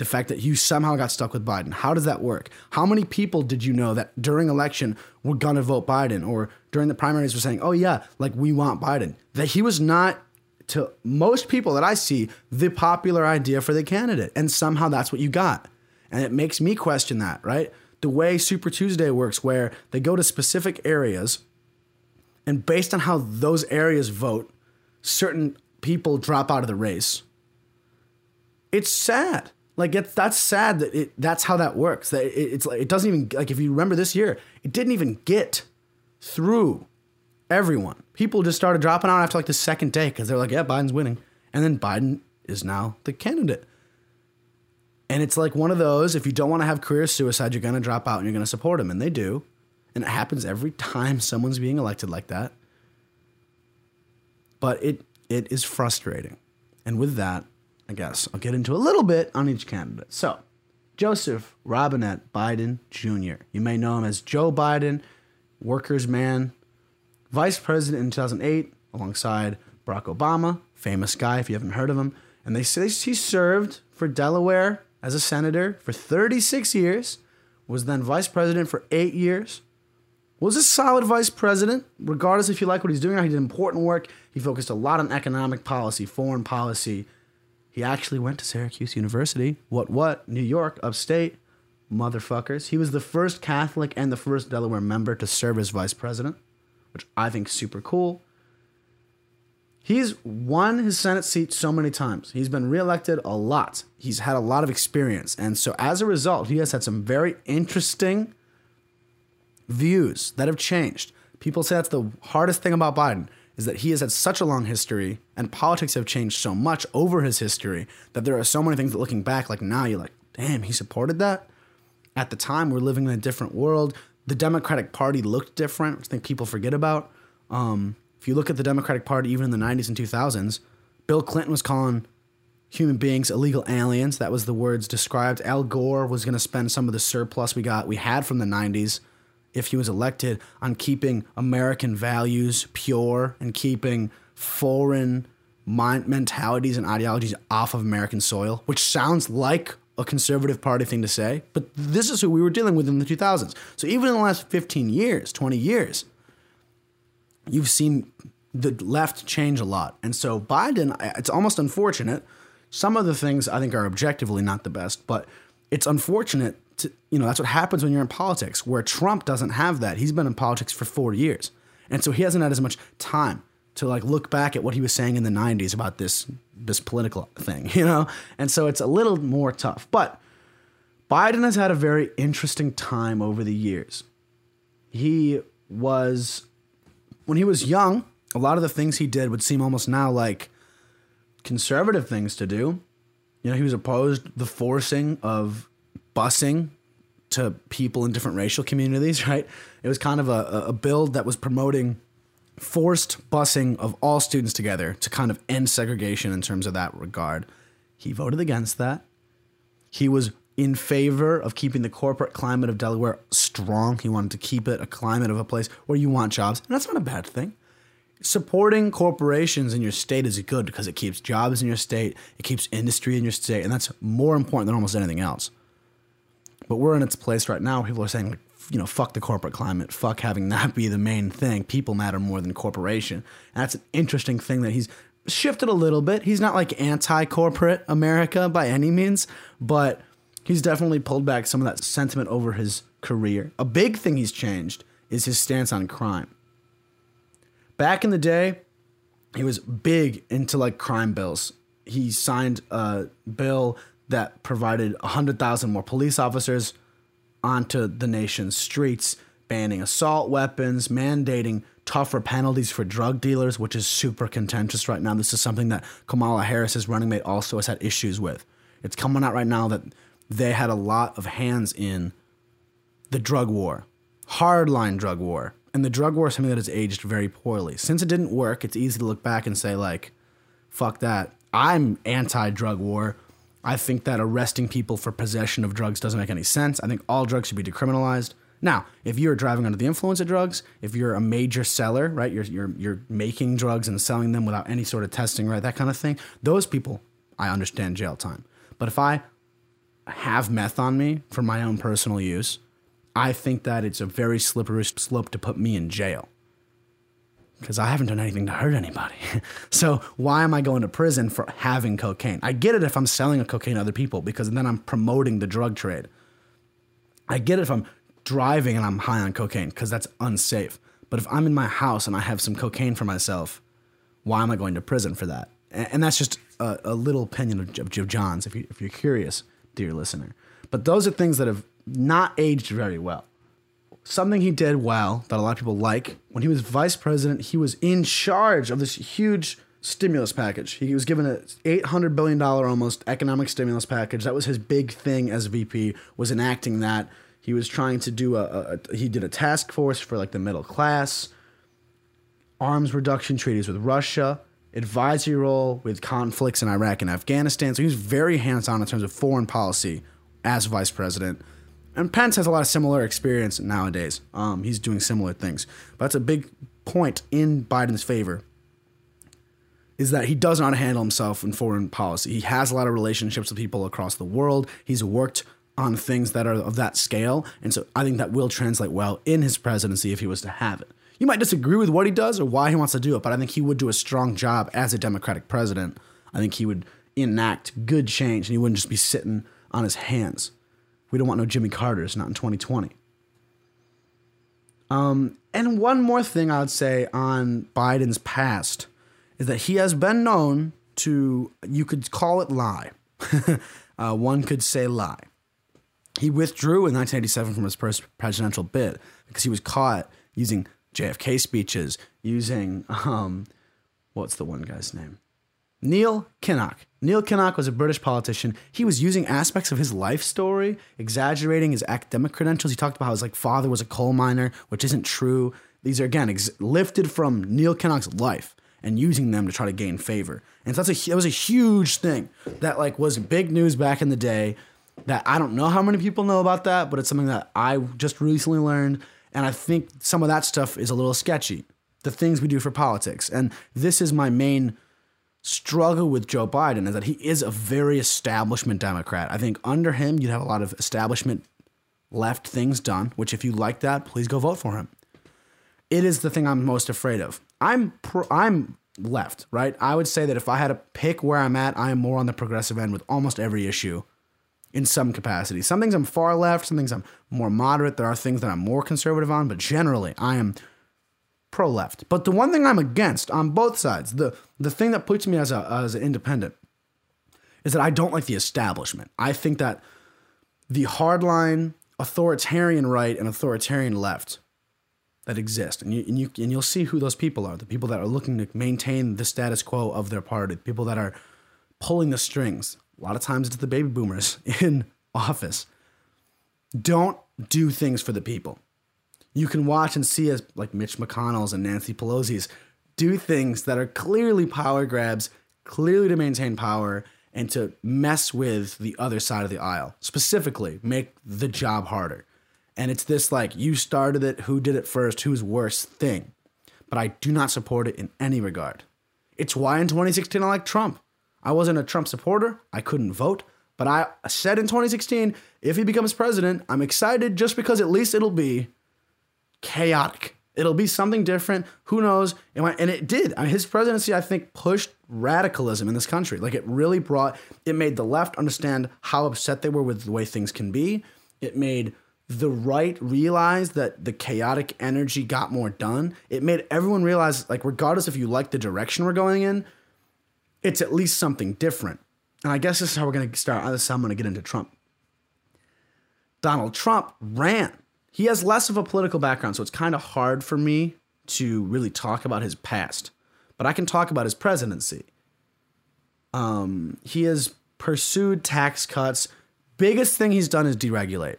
The fact that you somehow got stuck with Biden. How does that work? How many people did you know that during election were gonna vote Biden or during the primaries were saying, oh yeah, like we want Biden? That he was not to most people that I see the popular idea for the candidate. And somehow that's what you got. And it makes me question that, right? The way Super Tuesday works, where they go to specific areas, and based on how those areas vote, certain people drop out of the race. It's sad. Like it's that's sad that it that's how that works. That it, it's like it doesn't even like if you remember this year, it didn't even get through everyone. People just started dropping out after like the second day because they're like, yeah, Biden's winning, and then Biden is now the candidate. And it's like one of those. If you don't want to have career suicide, you're gonna drop out and you're gonna support him, and they do, and it happens every time someone's being elected like that. But it it is frustrating, and with that, I guess I'll get into a little bit on each candidate. So, Joseph Robinette Biden Jr. You may know him as Joe Biden, workers' man, vice president in 2008 alongside Barack Obama, famous guy if you haven't heard of him. And they say he served for Delaware as a senator for 36 years, was then vice president for eight years, was a solid vice president, regardless if you like what he's doing. Or he did important work. He focused a lot on economic policy, foreign policy, he actually went to Syracuse University. What, what? New York, upstate. Motherfuckers. He was the first Catholic and the first Delaware member to serve as vice president, which I think is super cool. He's won his Senate seat so many times. He's been reelected a lot. He's had a lot of experience. And so as a result, he has had some very interesting views that have changed. People say that's the hardest thing about Biden is that he has had such a long history and politics have changed so much over his history that there are so many things that looking back, like now you're like, damn, he supported that. At the time, we're living in a different world. The Democratic Party looked different, which I think people forget about. Um, if you look at the Democratic Party, even in the 90s and 2000s, Bill Clinton was calling human beings illegal aliens. That was the words described. Al Gore was going to spend some of the surplus we got we had from the 90s if he was elected on keeping American values pure and keeping foreign mind mentalities and ideologies off of American soil, which sounds like a conservative party thing to say, but this is who we were dealing with in the 2000s. So even in the last 15 years, 20 years, you've seen the left change a lot. And so Biden, it's almost unfortunate. Some of the things I think are objectively not the best, but it's unfortunate to, you know, that's what happens when you're in politics, where Trump doesn't have that. He's been in politics for four years. And so he hasn't had as much time to like look back at what he was saying in the 90s about this this political thing, you know? And so it's a little more tough. But Biden has had a very interesting time over the years. He was when he was young, a lot of the things he did would seem almost now like conservative things to do. You know, he was opposed the forcing of busing to people in different racial communities, right? It was kind of a, a bill that was promoting forced busing of all students together to kind of end segregation in terms of that regard. He voted against that. He was in favor of keeping the corporate climate of Delaware strong. He wanted to keep it a climate of a place where you want jobs. And that's not a bad thing. Supporting corporations in your state is good because it keeps jobs in your state, it keeps industry in your state, and that's more important than almost anything else. But we're in its place right now. People are saying, like, you know, fuck the corporate climate, fuck having that be the main thing. People matter more than corporation. And that's an interesting thing that he's shifted a little bit. He's not like anti corporate America by any means, but he's definitely pulled back some of that sentiment over his career. A big thing he's changed is his stance on crime. Back in the day, he was big into like crime bills. He signed a bill that provided 100,000 more police officers onto the nation's streets, banning assault weapons, mandating tougher penalties for drug dealers, which is super contentious right now. This is something that Kamala Harris's running mate also has had issues with. It's coming out right now that they had a lot of hands in the drug war, hardline drug war. And the drug war is something that has aged very poorly. Since it didn't work, it's easy to look back and say, like, fuck that. I'm anti drug war. I think that arresting people for possession of drugs doesn't make any sense. I think all drugs should be decriminalized. Now, if you're driving under the influence of drugs, if you're a major seller, right, you're, you're, you're making drugs and selling them without any sort of testing, right, that kind of thing, those people, I understand jail time. But if I have meth on me for my own personal use, I think that it's a very slippery slope to put me in jail. Because I haven't done anything to hurt anybody. so why am I going to prison for having cocaine? I get it if I'm selling a cocaine to other people because then I'm promoting the drug trade. I get it if I'm driving and I'm high on cocaine because that's unsafe. But if I'm in my house and I have some cocaine for myself, why am I going to prison for that? And, that's just a, a little opinion of, of Joe John's if, you, if you're curious, dear listener. But those are things that have not aged very well something he did well that a lot of people like. When he was vice president, he was in charge of this huge stimulus package. He was given a $800 billion almost economic stimulus package. That was his big thing as VP, was enacting that. He was trying to do a, a, he did a task force for like the middle class, arms reduction treaties with Russia, advisory role with conflicts in Iraq and Afghanistan. So he was very hands on in terms of foreign policy as vice president. And Pence has a lot of similar experience nowadays. Um, he's doing similar things. But that's a big point in Biden's favor is that he does not handle himself in foreign policy. He has a lot of relationships with people across the world. He's worked on things that are of that scale. And so I think that will translate well in his presidency if he was to have it. You might disagree with what he does or why he wants to do it, but I think he would do a strong job as a Democratic president. I think he would enact good change and he wouldn't just be sitting on his hands. We don't want no Jimmy Carters, not in 2020. Um, and one more thing I would say on Biden's past is that he has been known to, you could call it lie. uh, one could say lie. He withdrew in 1987 from his first presidential bid because he was caught using JFK speeches, using, um, what's the one guy's name? Neil Kinnock. Neil Kinnock was a British politician. He was using aspects of his life story, exaggerating his academic credentials. He talked about how his like father was a coal miner, which isn't true. These are again ex- lifted from Neil Kinnock's life and using them to try to gain favor. And so that's a that was a huge thing that like was big news back in the day. That I don't know how many people know about that, but it's something that I just recently learned, and I think some of that stuff is a little sketchy. The things we do for politics, and this is my main struggle with Joe Biden is that he is a very establishment Democrat. I think under him, you'd have a lot of establishment left things done, which if you like that, please go vote for him. It is the thing I'm most afraid of. I'm pro, I'm left, right? I would say that if I had to pick where I'm at, I am more on the progressive end with almost every issue in some capacity. Some things I'm far left, some things I'm more moderate. There are things that I'm more conservative on, but generally I am pro left. But the one thing I'm against on both sides, the the thing that puts me as a as an independent, is that I don't like the establishment. I think that the hardline authoritarian right and authoritarian left that exist, and you and you and you'll see who those people are. The people that are looking to maintain the status quo of their party. The people that are pulling the strings. A lot of times it's the baby boomers in office. Don't do things for the people you can watch and see as like Mitch McConnell's and Nancy Pelosi's do things that are clearly power grabs, clearly to maintain power and to mess with the other side of the aisle, specifically make the job harder. And it's this like, you started it, who did it first, who's worse thing. But I do not support it in any regard. It's why in 2016 I like Trump. I wasn't a Trump supporter, I couldn't vote, but I said in 2016, if he becomes president, I'm excited just because at least it'll be chaotic. It'll be something different. Who knows? And it did. I mean, his presidency, I think, pushed radicalism in this country. Like it really brought, it made the left understand how upset they were with the way things can be. It made the right realize that the chaotic energy got more done. It made everyone realize, like, regardless if you like the direction we're going in, it's at least something different. And I guess this is how we're going to start. This is how I'm going to get into Trump. Donald Trump ran he has less of a political background, so it's kind of hard for me to really talk about his past. But I can talk about his presidency. Um, he has pursued tax cuts. Biggest thing he's done is deregulate.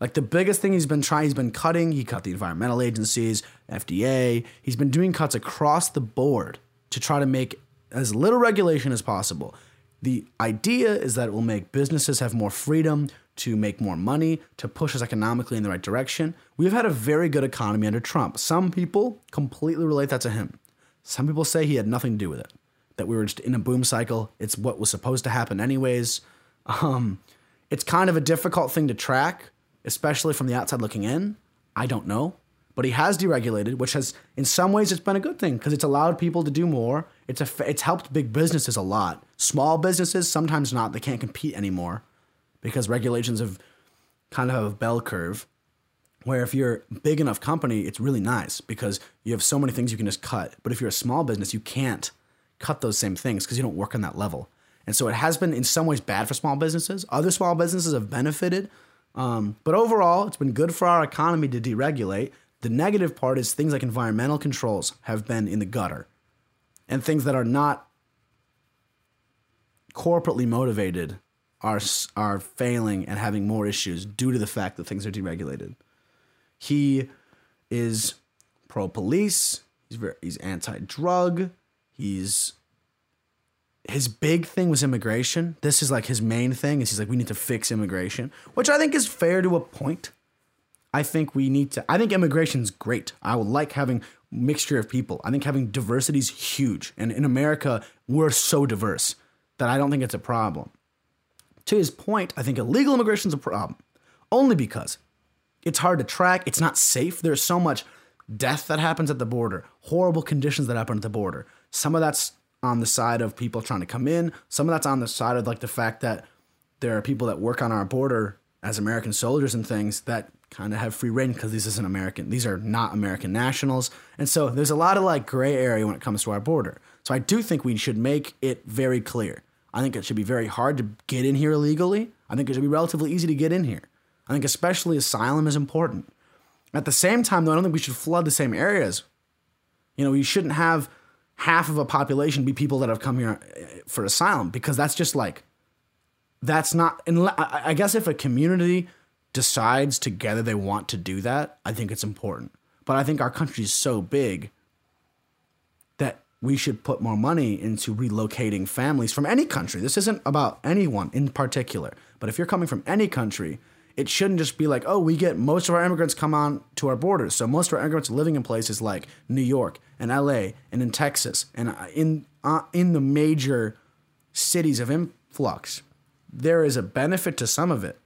Like the biggest thing he's been trying, he's been cutting. He cut the environmental agencies, FDA. He's been doing cuts across the board to try to make as little regulation as possible. The idea is that it will make businesses have more freedom to make more money, to push us economically in the right direction. We've had a very good economy under Trump. Some people completely relate that to him. Some people say he had nothing to do with it, that we were just in a boom cycle. It's what was supposed to happen, anyways. Um, it's kind of a difficult thing to track, especially from the outside looking in. I don't know. but he has deregulated, which has, in some ways, it's been a good thing because it's allowed people to do more. It's a, it's helped big businesses a lot. Small businesses sometimes not; they can't compete anymore because regulations have kind of have a bell curve. Where if you're a big enough company, it's really nice because you have so many things you can just cut. But if you're a small business, you can't cut those same things because you don't work on that level. And so it has been in some ways bad for small businesses. Other small businesses have benefited. Um, but overall, it's been good for our economy to deregulate. The negative part is things like environmental controls have been in the gutter. And things that are not corporately motivated are, are failing and having more issues due to the fact that things are deregulated. He is pro police, he's, he's anti drug, he's his big thing was immigration. This is like his main thing is he's like we need to fix immigration, which I think is fair to a point. I think we need to I think immigration's great. I would like having mixture of people. I think having diversity is huge. And in America, we're so diverse that I don't think it's a problem. To his point, I think illegal immigration is a problem. Only because it's hard to track, it's not safe. There's so much death that happens at the border, horrible conditions that happen at the border. Some of that's on the side of people trying to come in. Some of that's on the side of like the fact that there are people that work on our border as American soldiers and things that kind of have free reign because this isn't American. These are not American nationals. And so there's a lot of like gray area when it comes to our border. So I do think we should make it very clear. I think it should be very hard to get in here illegally. I think it should be relatively easy to get in here. I think especially asylum is important. At the same time, though, I don't think we should flood the same areas. You know, we shouldn't have half of a population be people that have come here uh, for asylum because that's just like that's not i guess if a community decides together they want to do that i think it's important but i think our country is so big we should put more money into relocating families from any country this isn't about anyone in particular but if you're coming from any country it shouldn't just be like, oh, we get most of our immigrants come on to our borders. So most of our immigrants are living in places like New York and LA and in Texas and uh, in uh, in the major cities of influx. There is a benefit to some of it.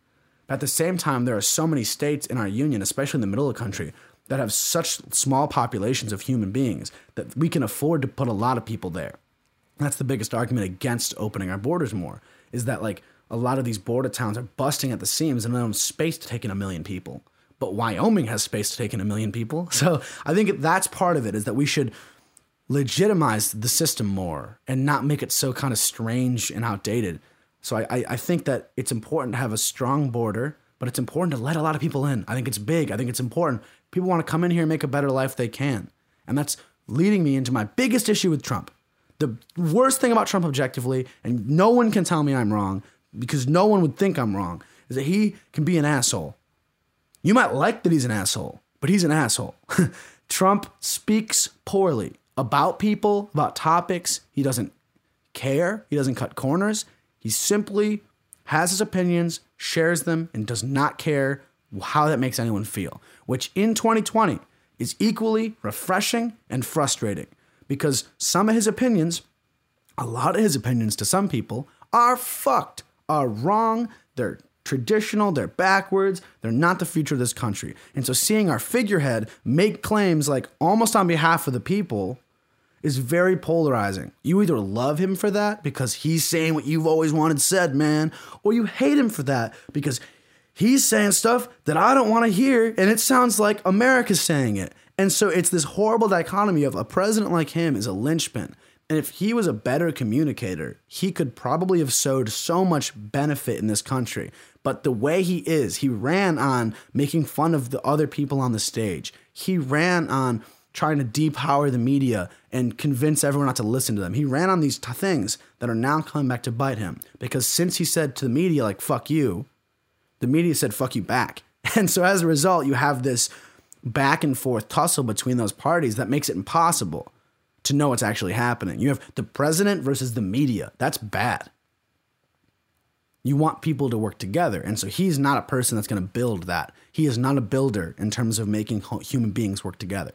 But at the same time, there are so many states in our union, especially in the middle of the country, that have such small populations of human beings that we can afford to put a lot of people there. That's the biggest argument against opening our borders more. Is that like a lot of these border towns are busting at the seams and they don't have space to take in a million people. But Wyoming has space to take in a million people. So I think that's part of it is that we should legitimize the system more and not make it so kind of strange and outdated. So I, I think that it's important to have a strong border, but it's important to let a lot of people in. I think it's big. I think it's important. People want to come in here and make a better life they can. And that's leading me into my biggest issue with Trump. The worst thing about Trump objectively, and no one can tell me I'm wrong, because no one would think I'm wrong, is that he can be an asshole. You might like that he's an asshole, but he's an asshole. Trump speaks poorly about people, about topics. He doesn't care, he doesn't cut corners. He simply has his opinions, shares them, and does not care how that makes anyone feel, which in 2020 is equally refreshing and frustrating because some of his opinions, a lot of his opinions to some people, are fucked are wrong. They're traditional, they're backwards, they're not the future of this country. And so seeing our figurehead make claims like almost on behalf of the people is very polarizing. You either love him for that because he's saying what you've always wanted said, man, or you hate him for that because he's saying stuff that I don't want to hear and it sounds like America's saying it. And so it's this horrible dichotomy of a president like him is a linchpin. And if he was a better communicator, he could probably have sowed so much benefit in this country. But the way he is, he ran on making fun of the other people on the stage. He ran on trying to depower the media and convince everyone not to listen to them. He ran on these t- things that are now coming back to bite him because since he said to the media, like, fuck you, the media said, fuck you back. And so as a result, you have this back and forth tussle between those parties that makes it impossible to know what's actually happening. You have the president versus the media. That's bad. You want people to work together. And so he's not a person that's going to build that. He is not a builder in terms of making human beings work together.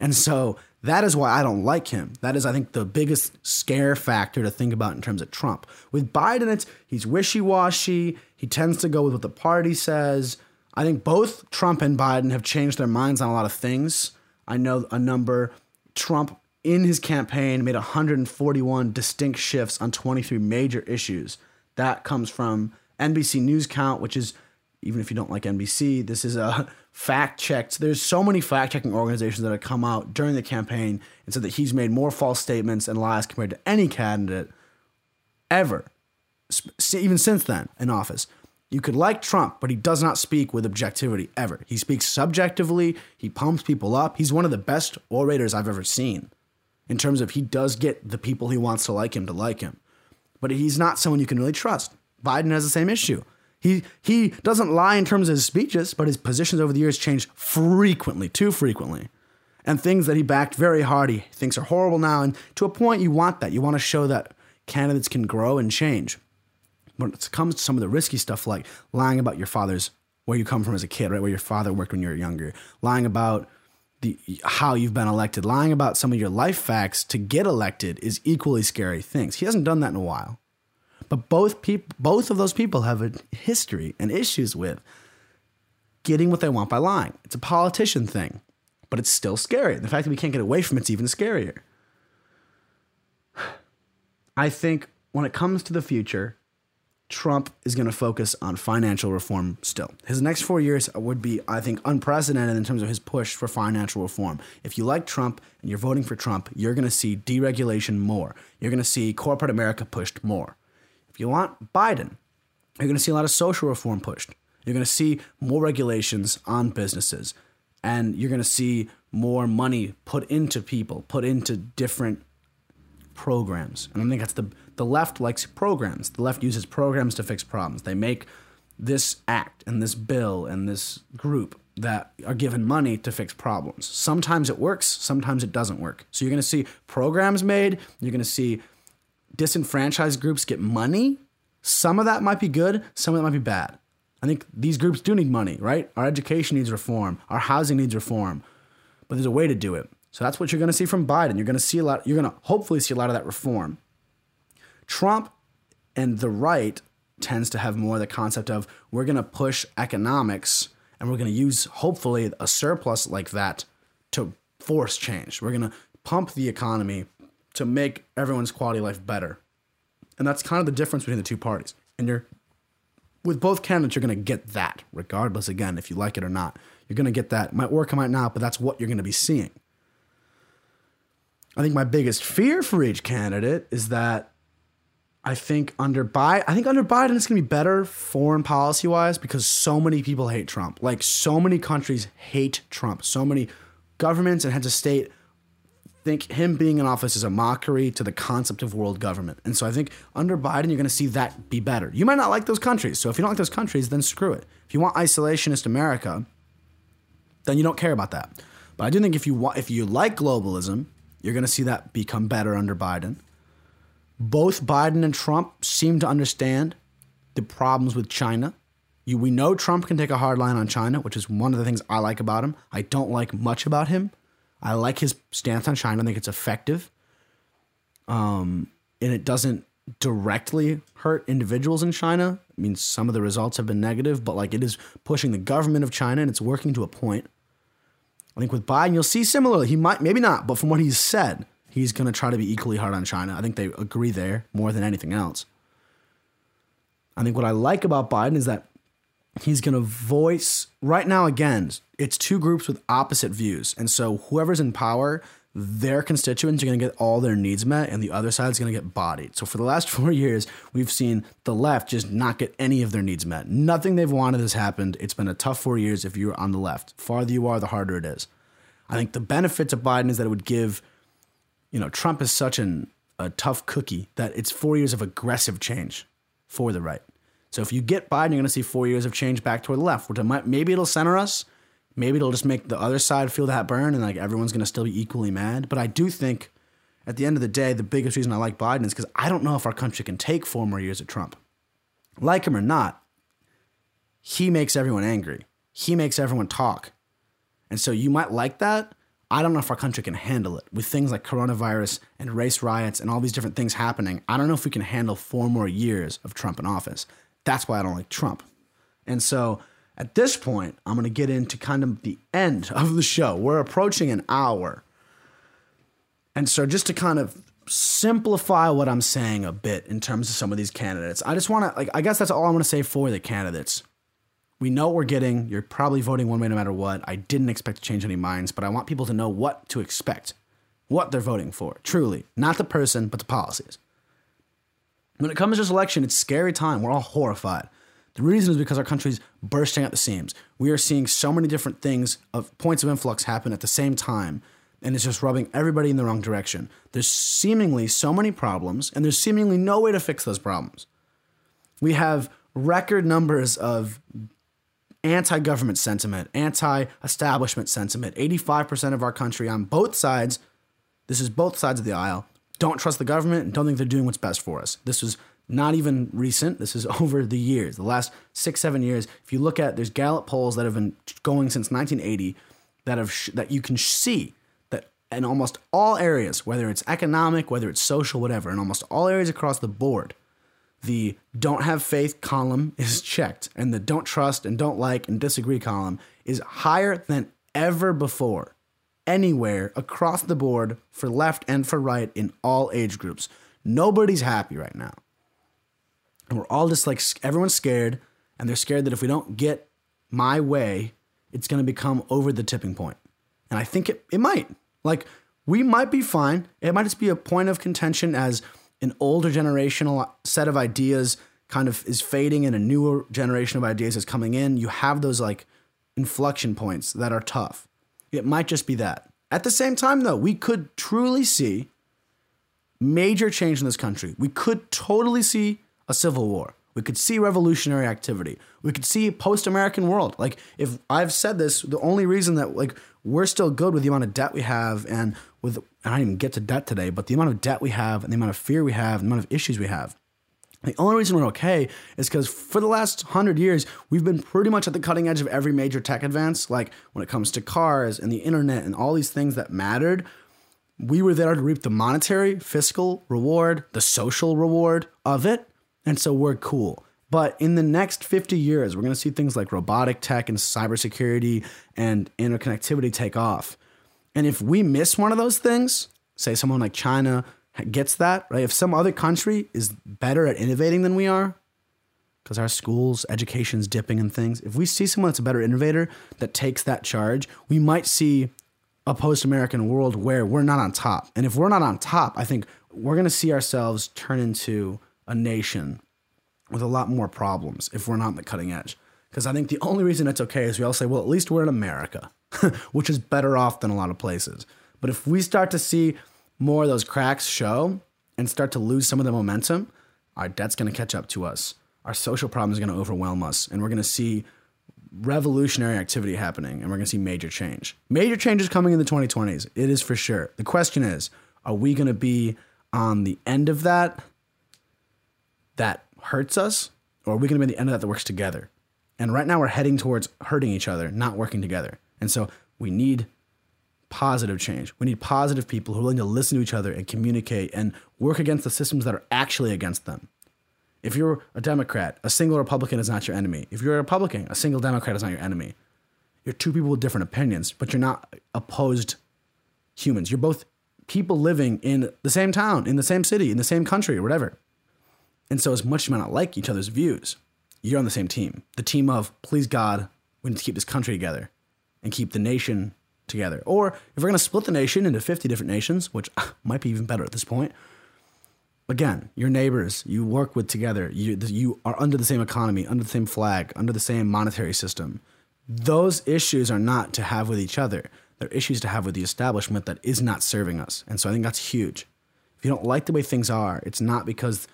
And so that is why I don't like him. That is, I think, the biggest scare factor to think about in terms of Trump. With Biden, it's he's wishy washy. He tends to go with what the party says. I think both Trump and Biden have changed their minds on a lot of things. I know a number. Trump, in his campaign, made 141 distinct shifts on 23 major issues. That comes from NBC News Count, which is, even if you don't like NBC, this is a fact checked. There's so many fact checking organizations that have come out during the campaign and said that he's made more false statements and lies compared to any candidate ever, even since then in office. You could like Trump, but he does not speak with objectivity ever. He speaks subjectively, he pumps people up. He's one of the best orators I've ever seen in terms of he does get the people he wants to like him to like him. But he's not someone you can really trust. Biden has the same issue. He he doesn't lie in terms of his speeches, but his positions over the years change frequently, too frequently. And things that he backed very hard, he thinks are horrible now. And to a point, you want that. You want to show that candidates can grow and change when it comes to some of the risky stuff like lying about your father's where you come from as a kid, right? Where your father worked when you were younger, lying about the how you've been elected, lying about some of your life facts to get elected is equally scary things. He hasn't done that in a while. But both people both of those people have a history and issues with getting what they want by lying. It's a politician thing, but it's still scary. The fact that we can't get away from it's even scarier. I think when it comes to the future, Trump is going to focus on financial reform still. His next four years would be, I think, unprecedented in terms of his push for financial reform. If you like Trump and you're voting for Trump, you're going to see deregulation more. You're going to see corporate America pushed more. You want Biden, you're going to see a lot of social reform pushed. You're going to see more regulations on businesses. And you're going to see more money put into people, put into different programs. And I think that's the the left likes programs. The left uses programs to fix problems. They make this act and this bill and this group that are given money to fix problems. Sometimes it works, sometimes it doesn't work. So you're going to see programs made, you're going to see disenfranchised groups get money. Some of that might be good, some of that might be bad. I think these groups do need money, right? Our education needs reform, our housing needs reform, but there's a way to do it. So that's what you're going to see from Biden. You're going to see a lot, you're going to hopefully see a lot of that reform. Trump and the right tends to have more the concept of we're going to push economics and we're going to use hopefully a surplus like that to force change. We're going to pump the economy to make everyone's quality of life better. And that's kind of the difference between the two parties. And you're with both candidates, you're going to get that, regardless, again, if you like it or not. You're going to get that. Might work, might not, but that's what you're going to be seeing. I think my biggest fear for each candidate is that I think under Biden, I think under Biden it's gonna be better foreign policy wise because so many people hate Trump. Like so many countries hate Trump. So many governments and heads of state think him being in office is a mockery to the concept of world government. And so I think under Biden you're gonna see that be better. You might not like those countries. So if you don't like those countries, then screw it. If you want isolationist America, then you don't care about that. But I do think if you want, if you like globalism, you're gonna see that become better under Biden both Biden and Trump seem to understand the problems with China. You, we know Trump can take a hard line on China, which is one of the things I like about him. I don't like much about him. I like his stance on China. I think it's effective. Um, and it doesn't directly hurt individuals in China. I mean, some of the results have been negative, but like it is pushing the government of China and it's working to a point. I think with Biden, you'll see similarly. He might, maybe not, but from what he's said, he's going to try to be equally hard on China. I think they agree there more than anything else. I think what I like about Biden is that he's going to voice right now again it's two groups with opposite views. And so whoever's in power their constituents are going to get all their needs met and the other side is going to get bodied. So for the last four years we've seen the left just not get any of their needs met. Nothing they've wanted has happened. It's been a tough four years if you're on the left. Farther you are the harder it is. I think the benefit to biden is that it would give you know, Trump is such an, a tough cookie that it's four years of aggressive change for the right. So if you get Biden, you're going to see four years of change back toward the left, which might, maybe it'll center us. Maybe it'll just make the other side feel that burn and like everyone's going to still be equally mad. But I do think at the end of the day, the biggest reason I like Biden is because I don't know if our country can take four more years of Trump. Like him or not, he makes everyone angry. He makes everyone talk. And so you might like that, I don't know if our country can handle it with things like coronavirus and race riots and all these different things happening. I don't know if we can handle four more years of Trump in office. That's why I don't like Trump. And so, At this point, I'm going to get into kind of the end of the show. We're approaching an hour. And so, just to kind of simplify what I'm saying a bit in terms of some of these candidates, I just want to, like, I guess that's all I'm going to say for the candidates. We know what we're getting. You're probably voting one way no matter what. I didn't expect to change any minds, but I want people to know what to expect, what they're voting for, truly. Not the person, but the policies. When it comes to this election, it's scary time. We're all horrified. The reason is because our country's bursting at the seams. We are seeing so many different things of points of influx happen at the same time, and it's just rubbing everybody in the wrong direction. There's seemingly so many problems, and there's seemingly no way to fix those problems. We have record numbers of anti government sentiment, anti establishment sentiment. 85% of our country on both sides, this is both sides of the aisle, don't trust the government and don't think they're doing what's best for us. This was not even recent. This is over the years, the last six, seven years. If you look at, there's Gallup polls that have been going since 1980 that have sh- that you can see that in almost all areas, whether it's economic, whether it's social, whatever, in almost all areas across the board, the don't have faith column is checked, and the don't trust and don't like and disagree column is higher than ever before, anywhere across the board for left and for right in all age groups. Nobody's happy right now. And we're all just like, everyone's scared, and they're scared that if we don't get my way, it's going to become over the tipping point. And I think it, it might. Like, we might be fine. It might just be a point of contention as an older generational set of ideas kind of is fading and a newer generation of ideas is coming in, you have those like inflection points that are tough. It might just be that. At the same time, though, we could truly see major change in this country. We could totally see a civil war. We could see revolutionary activity. We could see a post-American world. Like if I've said this, the only reason that like we're still good with the amount of debt we have and with I didn't even get to debt today, but the amount of debt we have and the amount of fear we have, and the amount of issues we have. The only reason we're okay is because for the last hundred years, we've been pretty much at the cutting edge of every major tech advance. Like when it comes to cars and the internet and all these things that mattered, we were there to reap the monetary, fiscal reward, the social reward of it. And so we're cool. But in the next 50 years, we're going to see things like robotic tech and cybersecurity and interconnectivity take off. And if we miss one of those things, say someone like China gets that, right? If some other country is better at innovating than we are, because our schools, education's dipping and things, if we see someone that's a better innovator that takes that charge, we might see a post American world where we're not on top. And if we're not on top, I think we're going to see ourselves turn into a nation with a lot more problems if we're not on the cutting edge. Because I think the only reason it's okay is we all say, well, at least we're in America, which is better off than a lot of places. But if we start to see more of those cracks show and start to lose some of the momentum, our debt's going to catch up to us. Our social problem is going to overwhelm us, and we're going to see revolutionary activity happening, and we're going to see major change. Major changes coming in the 2020s. It is for sure. The question is, are we going to be on the end of that that hurts us, or are we going to be the end of that that works together? And right now we're heading towards hurting each other, not working together. And so we need positive change. We need positive people who are willing to listen to each other and communicate and work against the systems that are actually against them. If you're a Democrat, a single Republican is not your enemy. If you're a Republican, a single Democrat is not your enemy. You're two people with different opinions, but you're not opposed humans. You're both people living in the same town, in the same city, in the same country, or whatever. And so, as much as you might not like each other's views, you're on the same team. The team of, please God, we need to keep this country together and keep the nation together. Or if we're going to split the nation into 50 different nations, which might be even better at this point, again, your neighbors you work with together, you, you are under the same economy, under the same flag, under the same monetary system. Those issues are not to have with each other. They're issues to have with the establishment that is not serving us. And so I think that's huge. If you don't like the way things are, it's not because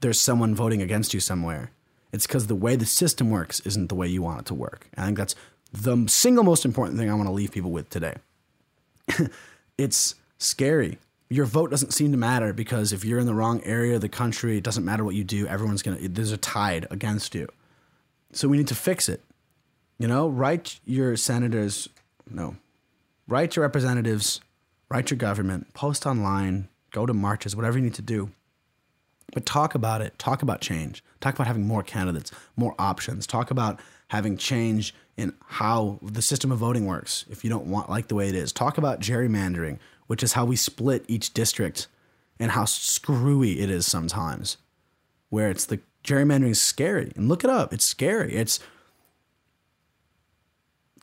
there's someone voting against you somewhere. It's because the way the system works isn't the way you want it to work. I think that's the single most important thing I want to leave people with today. it's scary. Your vote doesn't seem to matter because if you're in the wrong area of the country, it doesn't matter what you do. Everyone's going to, there's a tide against you. So we need to fix it. You know, write your senators, no, write your representatives, write your government, post online, go to marches, whatever you need to do. But talk about it. Talk about change. Talk about having more candidates, more options. Talk about having change in how the system of voting works if you don't want like the way it is. Talk about gerrymandering, which is how we split each district and how screwy it is sometimes. Where it's the gerrymandering is scary. And look it up. It's scary. It's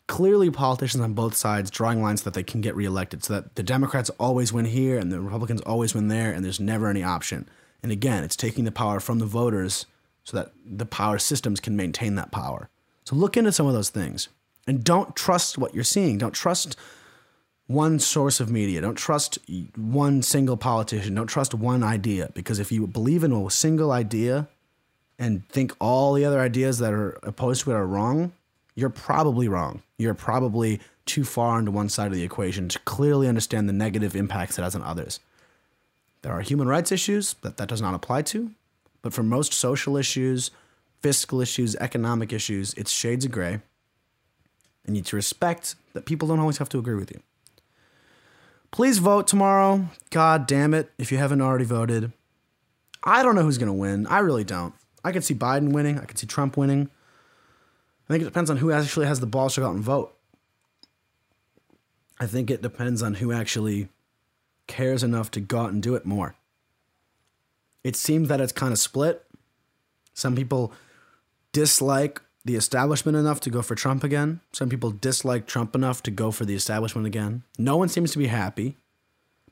clearly politicians on both sides drawing lines so that they can get reelected so that the Democrats always win here and the Republicans always win there and there's never any option. And again, it's taking the power from the voters so that the power systems can maintain that power. So look into some of those things and don't trust what you're seeing. Don't trust one source of media. Don't trust one single politician. Don't trust one idea because if you believe in a single idea and think all the other ideas that are opposed to it are wrong, you're probably wrong. You're probably too far onto one side of the equation to clearly understand the negative impacts it has on others. There are human rights issues that that does not apply to, but for most social issues, fiscal issues, economic issues, it's shades of gray. And you need to respect that people don't always have to agree with you. Please vote tomorrow. God damn it, if you haven't already voted. I don't know who's going to win. I really don't. I could see Biden winning. I could see Trump winning. I think it depends on who actually has the balls to go out and vote. I think it depends on who actually cares enough to go out and do it more. It seems that it's kind of split. Some people dislike the establishment enough to go for Trump again. Some people dislike Trump enough to go for the establishment again. No one seems to be happy,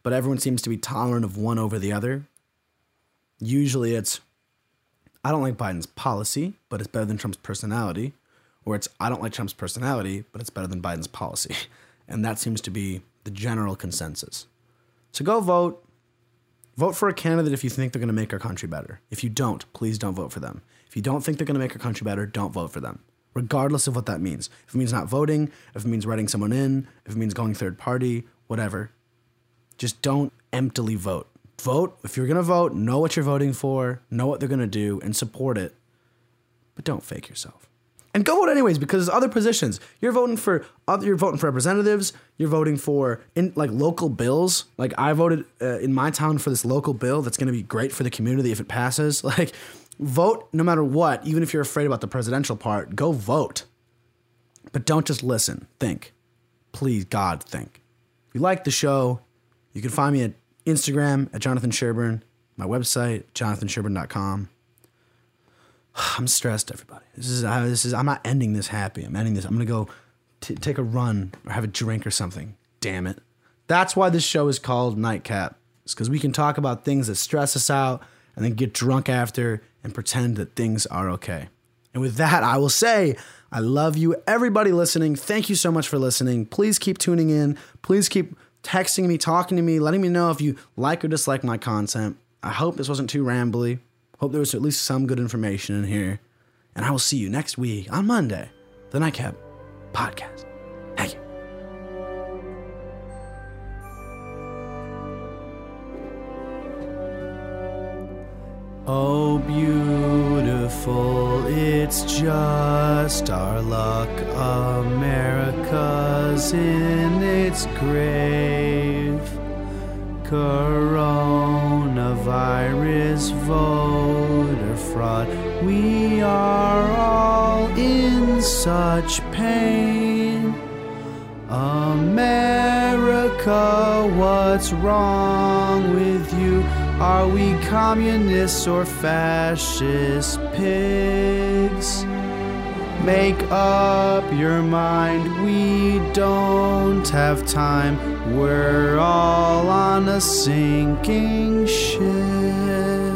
but everyone seems to be tolerant of one over the other. Usually it's, I don't like Biden's policy, but it's better than Trump's personality or it's I don't like Trump's personality, but it's better than Biden's policy. And that seems to be the general consensus. So go vote. Vote for a candidate if you think they're going to make our country better. If you don't, please don't vote for them. If you don't think they're going to make our country better, don't vote for them, regardless of what that means. If it means not voting, if it means writing someone in, if it means going third party, whatever. Just don't emptily vote. Vote. If you're going to vote, know what you're voting for, know what they're going to do, and support it. But don't fake yourself and go vote anyways because there's other positions you're voting for other you're voting for representatives you're voting for in like local bills like i voted uh, in my town for this local bill that's going to be great for the community if it passes like vote no matter what even if you're afraid about the presidential part go vote but don't just listen think please god think if you like the show you can find me at instagram at jonathan Sherburn, my website jonathansherburn.com. I'm stressed, everybody. This is uh, this is. I'm not ending this happy. I'm ending this. I'm gonna go t- take a run or have a drink or something. Damn it. That's why this show is called Nightcap. It's because we can talk about things that stress us out and then get drunk after and pretend that things are okay. And with that, I will say, I love you, everybody listening. Thank you so much for listening. Please keep tuning in. Please keep texting me, talking to me, letting me know if you like or dislike my content. I hope this wasn't too rambly. Hope there was at least some good information in here. And I will see you next week on Monday, the Nightcap Podcast. Thank you. Oh, beautiful, it's just our luck. America's in its grave. Coronavirus voter fraud. We are all in such pain. America, what's wrong with you? Are we communists or fascist pigs? Make up your mind, we don't have time. We're all on a sinking ship.